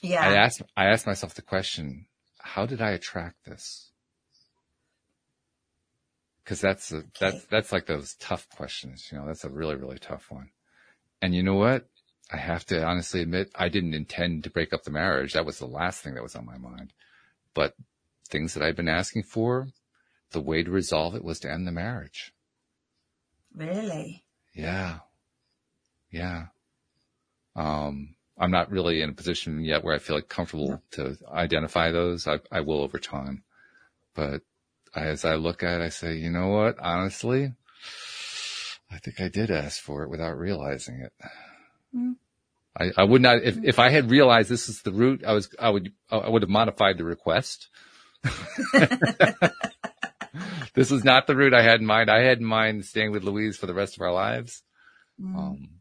Yeah. I asked, I asked myself the question, how did I attract this? Cause that's, a, that's, that's like those tough questions, you know, that's a really, really tough one. And you know what? I have to honestly admit, I didn't intend to break up the marriage. That was the last thing that was on my mind. But things that I've been asking for, the way to resolve it was to end the marriage. Really? Yeah. Yeah. Um, I'm not really in a position yet where I feel like comfortable to identify those. I, I will over time, but as I look at it, I say, you know what? Honestly, I think I did ask for it without realizing it. Mm. I, I would not, if, if I had realized this is the route, I was, I would, I would have modified the request. this is not the route I had in mind. I had in mind staying with Louise for the rest of our lives. Mm. Um,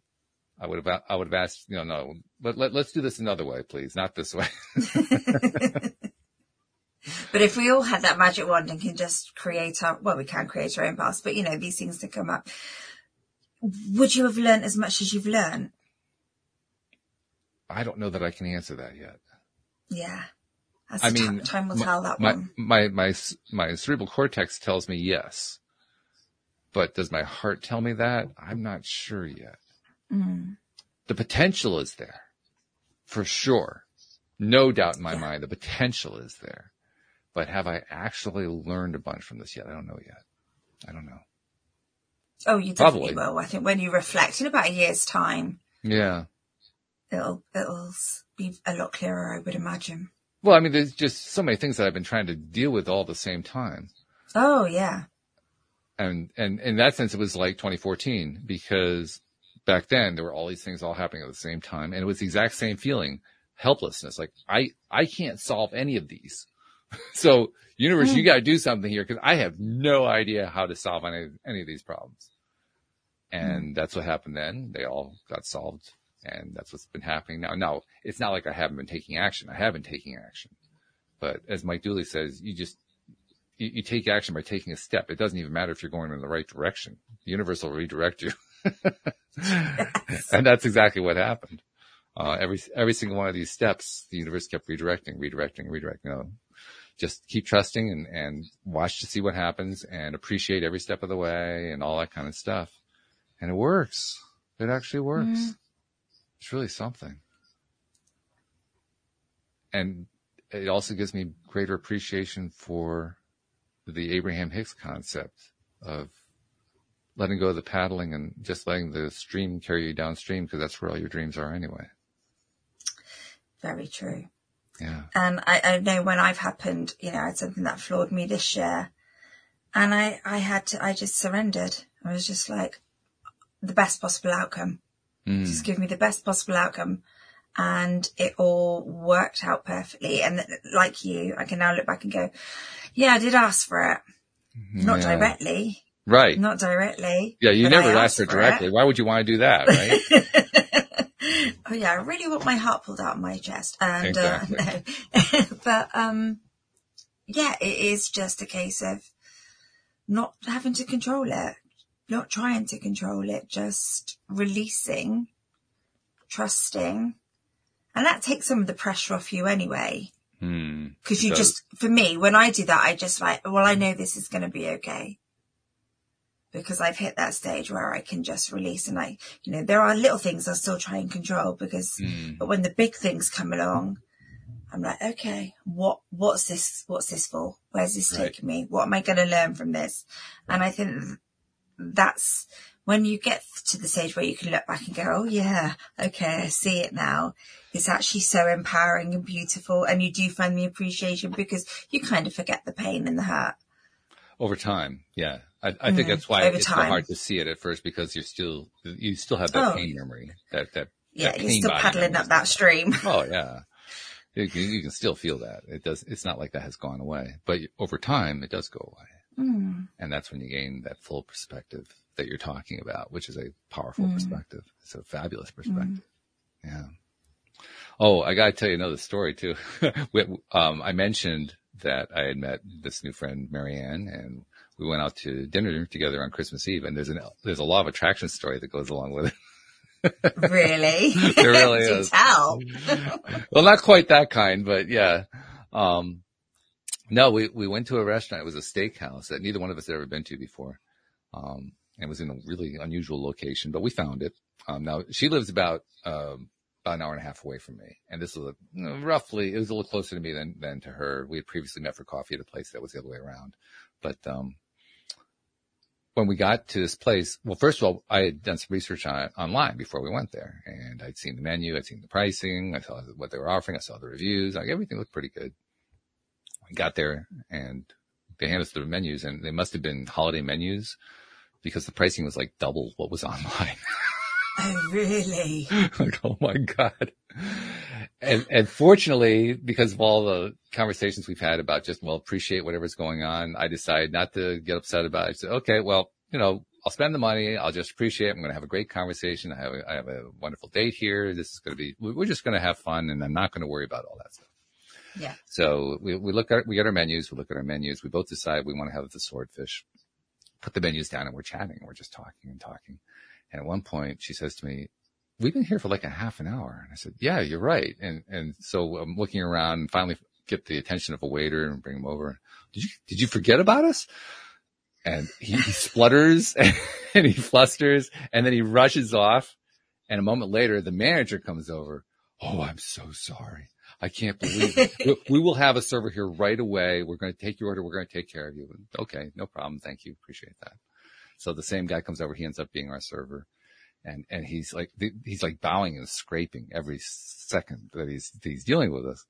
I would have, I would have asked, you know, no, but let, let's do this another way, please, not this way. but if we all had that magic wand and can just create our, well, we can create our own paths, but you know, these things to come up, would you have learned as much as you've learned? I don't know that I can answer that yet. Yeah. That's I mean, time will my, tell that my, one. My, my, my cerebral cortex tells me yes, but does my heart tell me that? I'm not sure yet. Mm. The potential is there for sure. No doubt in my yeah. mind, the potential is there. But have I actually learned a bunch from this yet? I don't know yet. I don't know. Oh, you definitely Probably. will. I think when you reflect in about a year's time. Yeah. It'll, it'll be a lot clearer, I would imagine. Well, I mean, there's just so many things that I've been trying to deal with all at the same time. Oh, yeah. And, and in that sense, it was like 2014 because back then there were all these things all happening at the same time and it was the exact same feeling helplessness. Like i i can't solve any of these. So universe mm. you got to do something here because i have no idea how to solve any, any of these problems. And mm. that's what happened then. They all got solved and that's what's been happening now. Now it's not like i haven't been taking action. I have been taking action. But as mike dooley says you just you, you take action by taking a step. It doesn't even matter if you're going in the right direction. The universe will redirect you and that's exactly what happened. Uh, every, every single one of these steps, the universe kept redirecting, redirecting, redirecting. You know, just keep trusting and, and watch to see what happens and appreciate every step of the way and all that kind of stuff. And it works. It actually works. Mm. It's really something. And it also gives me greater appreciation for the Abraham Hicks concept of letting go of the paddling and just letting the stream carry you downstream because that's where all your dreams are anyway. Very true. Yeah. And I, I know when I've happened, you know, I had something that floored me this year and I, I had to, I just surrendered. I was just like, the best possible outcome. Mm. Just give me the best possible outcome. And it all worked out perfectly. And like you, I can now look back and go, yeah, I did ask for it. Not yeah. directly, Right. Not directly. Yeah, you never asked her directly. It. Why would you want to do that, right? oh yeah, I really want my heart pulled out of my chest. And uh, exactly. uh, no. but um yeah, it is just a case of not having to control it, not trying to control it, just releasing, trusting. And that takes some of the pressure off you anyway. Hmm. Because It you does. just, for me, when I do that, I just like, well, I know this is going to be okay. Because I've hit that stage where I can just release and I, you know, there are little things I still try and control because, Hmm. but when the big things come along, I'm like, okay, what, what's this, what's this for? Where's this Right. taking me? What am I going to learn from this? And I think that's when you get to the stage where you can look back and go, oh yeah, okay, I see it now. It's actually so empowering and beautiful. And you do find the appreciation because you kind of forget the pain and the hurt. over time. Yeah. I, I think Mhm. that's why Over it's so hard to see it at first because you're still, you still have that Oh. pain memory, that, that, Yeah, that you're still paddling up that stream. Oh yeah. You can, you can still feel that. It does, it's not like that has gone away, but over time it does go away. Mm. And that's when you gain that full perspective that you're talking about, which is a powerful Mm. perspective. It's a fabulous perspective. Yeah. Oh, I got to tell you another story too. We- um, I mentioned that I had met this new friend, Marianne, and we went out to dinner together on Christmas Eve. And there's an, there's a law of attraction story that goes along with it. Really? There really is. tell. well, not quite that kind, but yeah. Um, no, we, we went to a restaurant. It was a steakhouse that neither one of us had ever been to before. Um, and it was in a really unusual location, but we found it. Um, now she lives about, um, about an hour and a half away from me. And this was a, you know, roughly, it was a little closer to me than, than to her. We had previously met for coffee at a place that was the other way around. But, um, when we got to this place, well, first of all, I had done some research on it online before we went there and I'd seen the menu, I'd seen the pricing, I saw what they were offering, I saw the reviews, like everything looked pretty good. We got there and they handed us the menus and they must have been holiday menus because the pricing was like double what was online. Oh, really? like, oh my God. And, and fortunately, because of all the conversations we've had about just, well, appreciate whatever's going on, I decided not to get upset about it. I said, okay, well, you know, I'll spend the money. I'll just appreciate it. I'm going to have a great conversation. I have a, I have a wonderful date here. This is going to be, we're just going to have fun and I'm not going to worry about all that stuff. Yeah. So we, we look at, we get our menus. We look at our menus. We both decide we want to have the swordfish, put the menus down and we're chatting. We're just talking and talking. And at one point she says to me, we've been here for like a half an hour. And I said, yeah, you're right. And, and so I'm looking around and finally get the attention of a waiter and bring him over. Did you, did you forget about us? And he, he splutters and he flusters and then he rushes off. And a moment later, the manager comes over. Oh, I'm so sorry. I can't believe it. we, we will have a server here right away. We're going to take your order. We're going to take care of you. Okay. No problem. Thank you. Appreciate that. So the same guy comes over. He ends up being our server and, and he's like, he's like bowing and scraping every second that he's, he's dealing with us.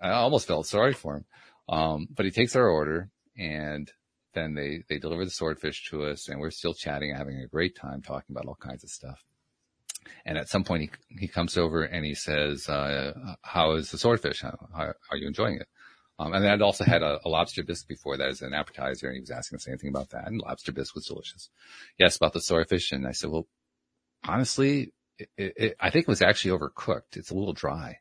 I almost felt sorry for him. Um, but he takes our order and then they, they deliver the swordfish to us and we're still chatting, having a great time talking about all kinds of stuff. And at some point he, he comes over and he says, uh, how is the swordfish? How, how are you enjoying it? Um, and then I'd also had a, a, lobster bisque before that as an appetizer and he was asking us anything about that. And lobster bisque was delicious. Yes, about the swordfish. And I said, well, honestly, it, it, I think it was actually overcooked. It's a little dry.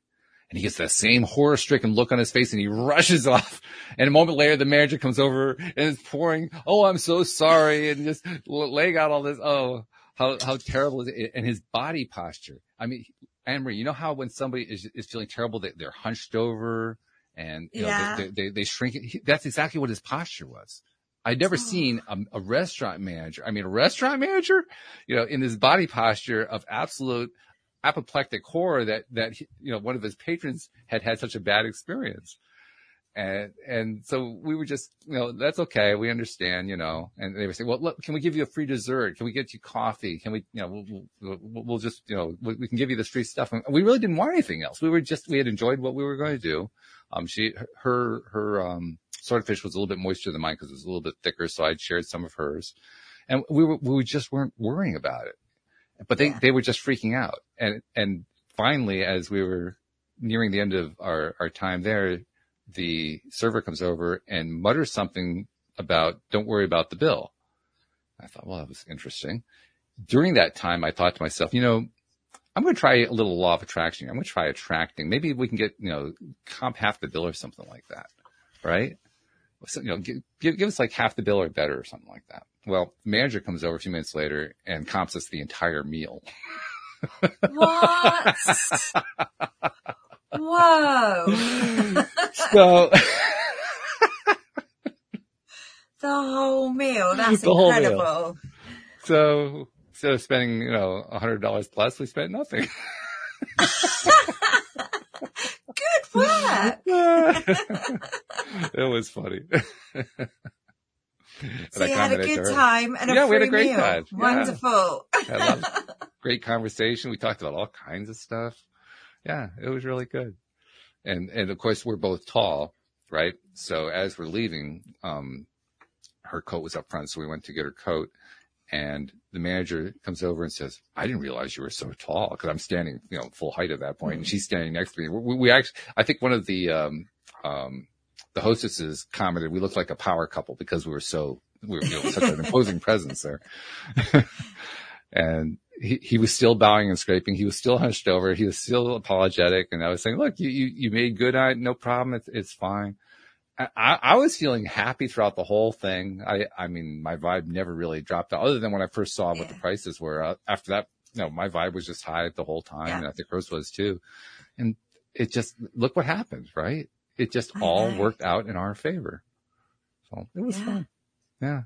And he gets that same horror stricken look on his face and he rushes off. And a moment later, the manager comes over and is pouring, Oh, I'm so sorry. And just laying out all this. Oh, how, how terrible is it? And his body posture. I mean, Anne Marie, you know how when somebody is, is feeling terrible, they, they're hunched over and you know, Yeah. they, they, they shrink it. That's exactly what his posture was. I'd never seen a, a restaurant manager. I mean, a restaurant manager, you know, in this body posture of absolute apoplectic horror that, that, he- you know, one of his patrons had had such a bad experience. And, and so we were just, you know, that's okay. We understand, you know, and they were saying, well, look, can we give you a free dessert? Can we get you coffee? Can we, you know, we'll, we'll, we'll we'll just, you know, we, we can give you this free stuff. And we really didn't want anything else. We were just, we had enjoyed what we were going to do. Um, she, her, her, um, swordfish was a little bit moister than mine because it was a little bit thicker. So I'd shared some of hers and we were, we just weren't worrying about it, but they, Yeah. they were just freaking out. And, and finally, as we were nearing the end of our, our time there, the server comes over and mutters something about, don't worry about the bill. I thought, well, that was interesting. During that time, I thought to myself, you know, I'm going to try a little law of attraction. I'm going to try attracting. Maybe we can get, you know, comp half the bill or something like that. Right. So, you know, give, give, us like half the bill or better or something like that. Well, manager comes over a few minutes later and comps us the entire meal. What? Whoa. So The whole meal. That's The whole meal. incredible. So instead of spending, you know, a hundred dollars plus, we spent nothing. Good it was funny. So you had a good time and a Yeah, we had a great meal. time. Yeah. Wonderful. A great conversation. We talked about all kinds of stuff. Yeah, it was really good. And and of course we're both tall, right? So as we're leaving, um, her coat was up front, so we went to get her coat. And the manager comes over and says, "I didn't realize you were so tall because I'm standing, you know, full height at that point." point, and she's standing next to me." We, we actually, I think one of the um, um, the hostesses commented we looked like a power couple because we were so we were you know, such an imposing presence there. and he, he was still bowing and scraping. He was still hunched over. He was still apologetic. And I was saying, look, you, you, you made good on it. No problem. It's, it's fine. I, I was feeling happy throughout the whole thing. I, I mean, my vibe never really dropped out other than when I first saw what the prices were. Uh, after that, you know, my vibe was just high the whole time. Yeah. And I think hers was too. And it just, look what happened, right? It just all worked out in our favor. So it was Yeah. fun. Yeah.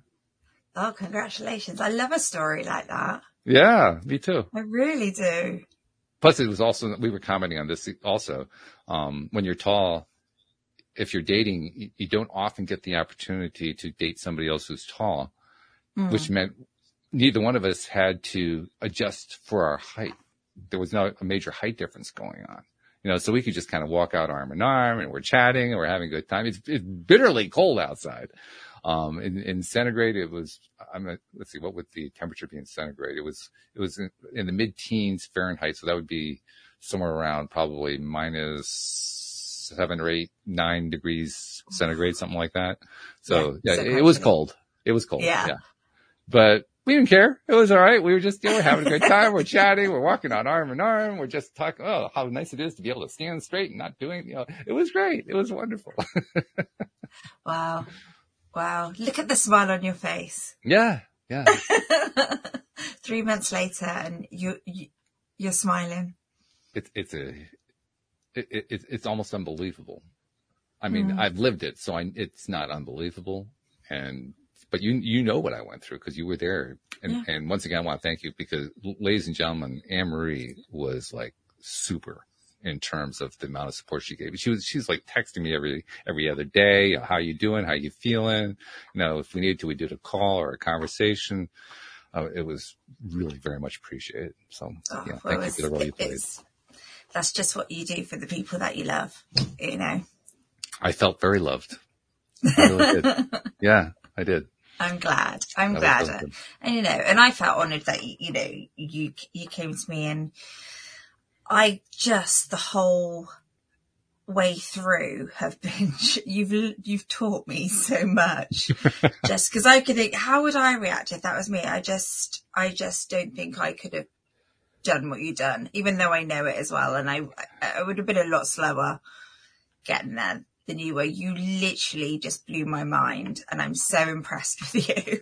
Oh, congratulations. I love a story like that. Yeah. Me too. I really do. Plus, it was also we were commenting on this also. Um, when you're tall, if you're dating, you, you don't often get the opportunity to date somebody else who's tall, Mm. which meant neither one of us had to adjust for our height. There was no a major height difference going on. You know, so we could just kind of walk out arm in arm and we're chatting and we're having a good time. It's, it's bitterly cold outside. Um, in, in centigrade, it was, I'm not, let's see, what would the temperature be in centigrade? It was, it was in, in the mid teens Fahrenheit. So that would be somewhere around probably minus seven or eight, nine degrees centigrade, something like that. So Yeah, yeah, it, it was cold. It was cold. Yeah. yeah. But we didn't care. It was all right. We were just, you know, we're having a good time. We're chatting. We're walking on arm in arm. We're just talking, oh, how nice it is to be able to stand straight and not doing, you know, it was great. It was wonderful. Wow. Wow. Look at the smile on your face. yeah. Yeah. Three months later and you, you, you're smiling. it's it's a it, it, it's almost unbelievable. I mean, Mm. I've lived it, so I it's not unbelievable. And but you you know what I went through because you were there. And Yeah. and once again, I want to thank you because, ladies and gentlemen, Anne Marie was like super in terms of the amount of support she gave. She was she's like texting me every every other day. How you doing? How you feeling? You know, if we needed to, we did a call or a conversation. Uh, it was really very much appreciated. So Oh, yeah, thank you for the role you played. it's- That's just what you do for the people that you love, you know. I felt very loved. I really. Yeah, I did. I'm glad. I'm That glad. and you know, and I felt honoured that you, you know you you came to me, and I just the whole way through have been you've you've taught me so much. just because I could think, how would I react if that was me? I just I just don't think I could have done what you done, even though I know it as well, and I I would have been a lot slower getting there than you were. You literally just blew my mind, and I'm so impressed with you.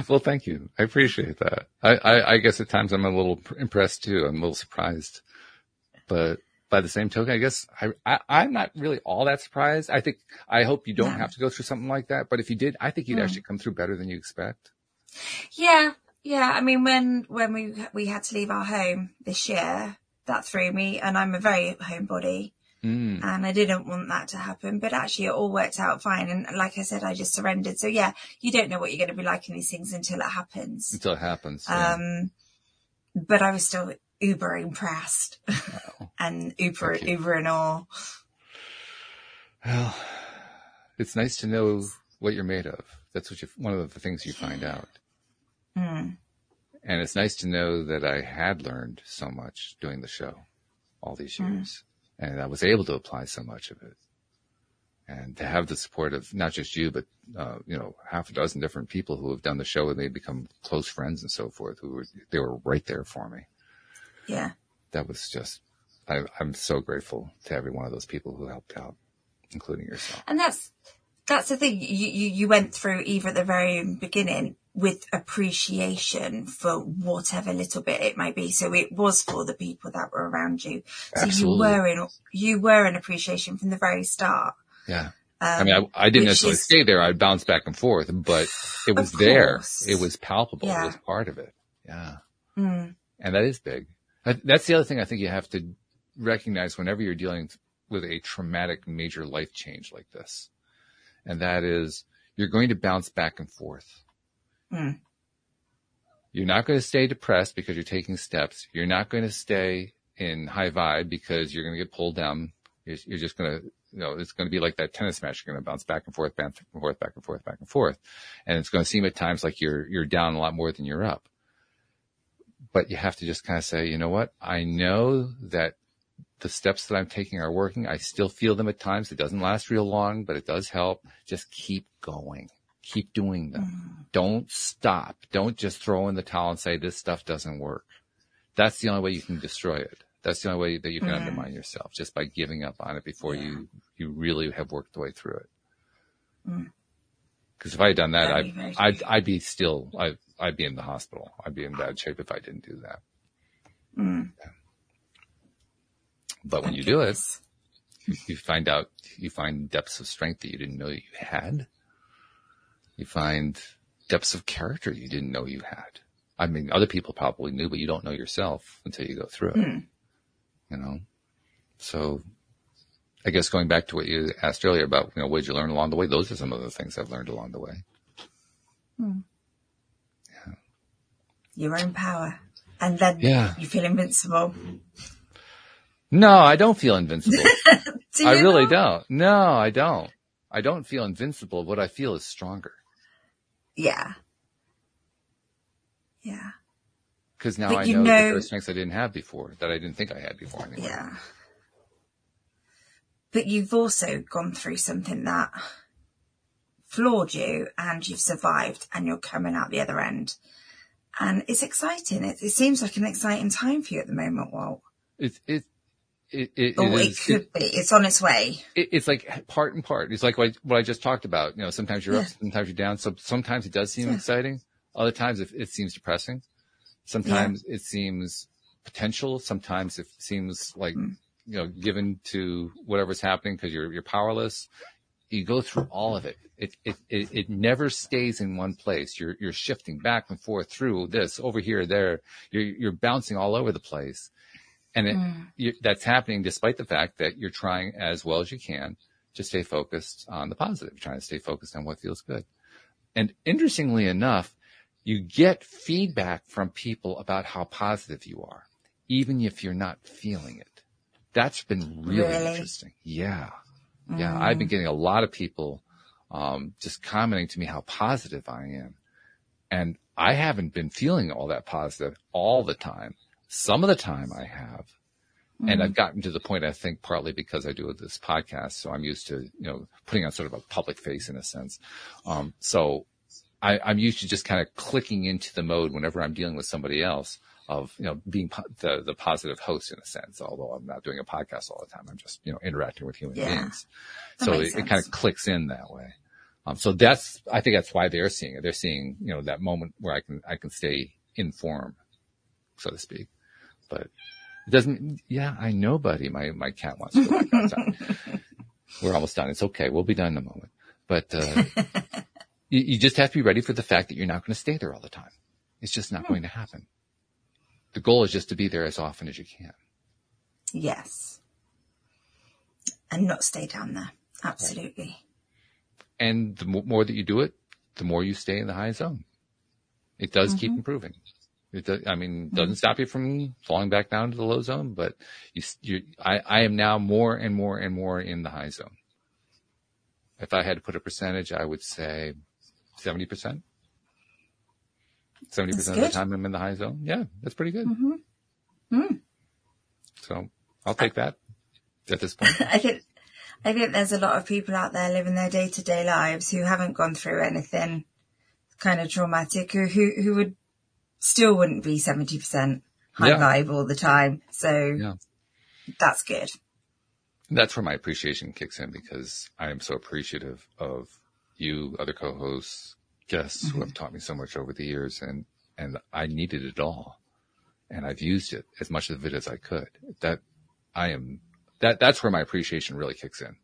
well, thank you. I appreciate that. I, I, I guess at times I'm a little impressed too. I'm a little surprised, but by the same token, I guess I, I I'm not really all that surprised. I think I hope you don't have to go through something like that. But if you did, I think you'd Mm. actually come through better than you expect. Yeah, yeah. I mean, when when we we had to leave our home this year, that threw me, and I'm a very homebody, Mm. and I didn't want that to happen. But actually, it all worked out fine. And like I said, I just surrendered. So yeah, you don't know what you're going to be like in these things until it happens. Until it happens. yeah. Um, but I was still uber impressed and uber uber in awe. Well, it's nice to know what you're made of. That's what you, one of the things you find out. Mm. And it's nice to know that I had learned so much doing the show all these Mm. years and I was able to apply so much of it and to have the support of not just you, but, uh, you know, half a dozen different people who have done the show and they become close friends and so forth who were, they were right there for me. Yeah, That was just, I, I'm so grateful to every one of those people who helped out, including yourself. and that's that's the thing. You, you, you went through either at the very beginning with appreciation for whatever little bit it might be. So it was for the people that were around you. So Absolutely. you were in, you were in appreciation from the very start. Yeah. Um, I mean, I, I didn't necessarily is- stay there. I'd bounce back and forth, but it was there. It was palpable. Yeah. It was part of it. Yeah. Mm, And that is big. That's the other thing I think you have to recognize whenever you're dealing with a traumatic major life change like this. And that is you're going to bounce back and forth. Mm, You're not going to stay depressed because you're taking steps. You're not going to stay in high vibe because you're going to get pulled down. You're, you're just going to, you know, it's going to be like that tennis match. You're going to bounce back and forth, back and forth, back and forth, back and forth. And it's going to seem at times like you're, you're down a lot more than you're up. But you have to just kind of say, you know what? I know that the steps that I'm taking are working. I still feel them at times. It doesn't last real long, but it does help. Just keep going. Keep doing them. Don't stop. Don't just throw in the towel and say this stuff doesn't work. That's the only way you can destroy it. That's the only way that you can Mm. undermine yourself just by giving up on it before Yeah. you, you really have worked the way through it. Mm. Cause if I had done that, I'd, I'd. I'd be still, I'd, I'd be in the hospital. I'd be in bad shape if I didn't do that. mm. But when you do it, you, you find out, you find depths of strength that you didn't know you had. You find depths of character you didn't know you had. I mean, other people probably knew, but you don't know yourself until you go through it. Mm. You know? So I guess going back to what you asked earlier about, you know, what did you learn along the way? Those are some of the things I've learned along the way. your own power. And then Yeah. you feel invincible. No, I don't feel invincible. Do I really not? don't. No, I don't. I don't feel invincible. What I feel is stronger Yeah. Yeah. because now But I know, know- are strengths I didn't have before that I didn't think I had before anyway. Yeah. But you've also gone through something that floored you and you've survived and you're coming out the other end. And it's exciting. It, it seems like an exciting time for you at the moment, Walt. It, it, it, it, Or it it is- could be. It's on its way. it, it's like part and part. It's like what, what I just talked about. You know, sometimes you're up, sometimes you're down. So sometimes it does seem Yeah. exciting. Other times it, it seems depressing. Sometimes it seems potential. Sometimes it seems like, Mm. you know, given to whatever's happening because you're, you're powerless. You go through all of it. It, it, it, it never stays in one place. You're, you're shifting back and forth through this over here, there. You're, you're bouncing all over the place. And it, Mm. you, that's happening despite the fact that you're trying as well as you can to stay focused on the positive, trying to stay focused on what feels good. And interestingly enough, you get feedback from people about how positive you are, even if you're not feeling it. That's been really, Really? interesting. Yeah. Yeah. I've been getting a lot of people, um, just commenting to me how positive I am. And I haven't been feeling all that positive all the time. Some of the time I have. And I've gotten to the point, I think, partly because I do this podcast. So I'm used to, you know, putting on sort of a public face in a sense. Um, so I, I'm used to just kind of clicking into the mode whenever I'm dealing with somebody else of, you know, being po- the, the positive host in a sense, although I'm not doing a podcast all the time. I'm just, you know, interacting with human Yeah. beings. That So it, it kind of clicks in that way. Um, so that's, I think that's why they're seeing it. They're seeing, you know, that moment where I can, I can stay in form, so to speak. But it doesn't, yeah, I know, buddy. My, my cat wants to go back outside. We're almost done. It's okay. We'll be done in a moment. But, uh, you, you just have to be ready for the fact that you're not going to stay there all the time. It's just not going to happen. The goal is just to be there as often as you can. Yes. And not stay down there. Absolutely. And the more that you do it, the more you stay in the high zone. It does keep improving. It does, I mean, it doesn't stop you from falling back down to the low zone, but you, you, I, I am now more and more and more in the high zone. If I had to put a percentage, I would say 70%. 70% of the time I'm in the high zone. Yeah, that's pretty good. Mm. So I'll take that at this point. I think I think there's a lot of people out there living their day to day lives who haven't gone through anything kind of traumatic who who, who would still wouldn't be seventy percent high Yeah. vibe all the time. So Yeah. that's good. That's where my appreciation kicks in because I am so appreciative of you, other co-hosts, guests mm-hmm. who have taught me so much over the years and, and I needed it all and I've used it as much of it as I could. That I am, that, that's where my appreciation really kicks in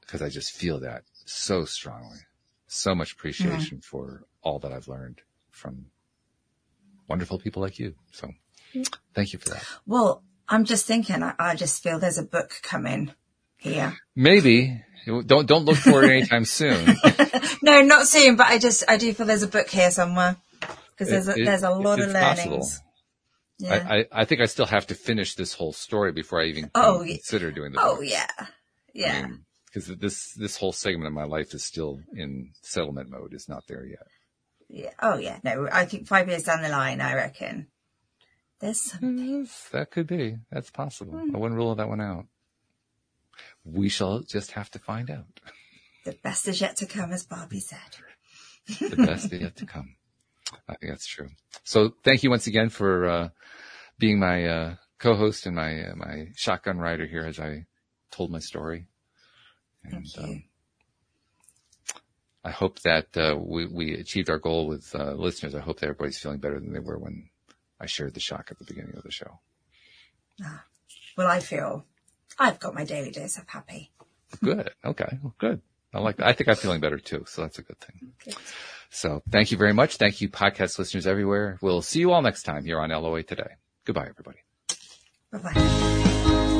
because I just feel that so strongly. So much appreciation yeah. for all that I've learned from wonderful people like you. So mm. thank you for that. Well, I'm just thinking, I, I just feel there's a book coming here. Maybe. Don't, don't look for it anytime soon. no, not soon, but I just, I do feel there's a book here somewhere because there's, a, there's a lot of learnings. Possible. Yeah. I, I, I, think I still have to finish this whole story before I even oh, consider doing the Oh yeah. Yeah. Because I mean, this, this whole segment of my life is still in settlement mode. It's not there yet. Yeah. Oh yeah. No, I think five years down the line, I reckon there's something. That could be. That's possible. Mm. I wouldn't rule that one out. We shall just have to find out. The best is yet to come, as Barbie said. the best is yet to come. I think that's true. So thank you once again for uh, being my uh, co-host and my uh, my shotgun rider here as I told my story. And, thank you. Um, I hope that uh, we, we achieved our goal with uh, listeners. I hope that everybody's feeling better than they were when I shared the shock at the beginning of the show. Ah, well, I feel I've got my daily dose of happy. Good. Okay. Well, good. I like that. I think I'm feeling better too. So that's a good thing. Good. So thank you very much. Thank you podcast listeners everywhere. We'll see you all next time here on LOA today. Goodbye, everybody. Bye bye.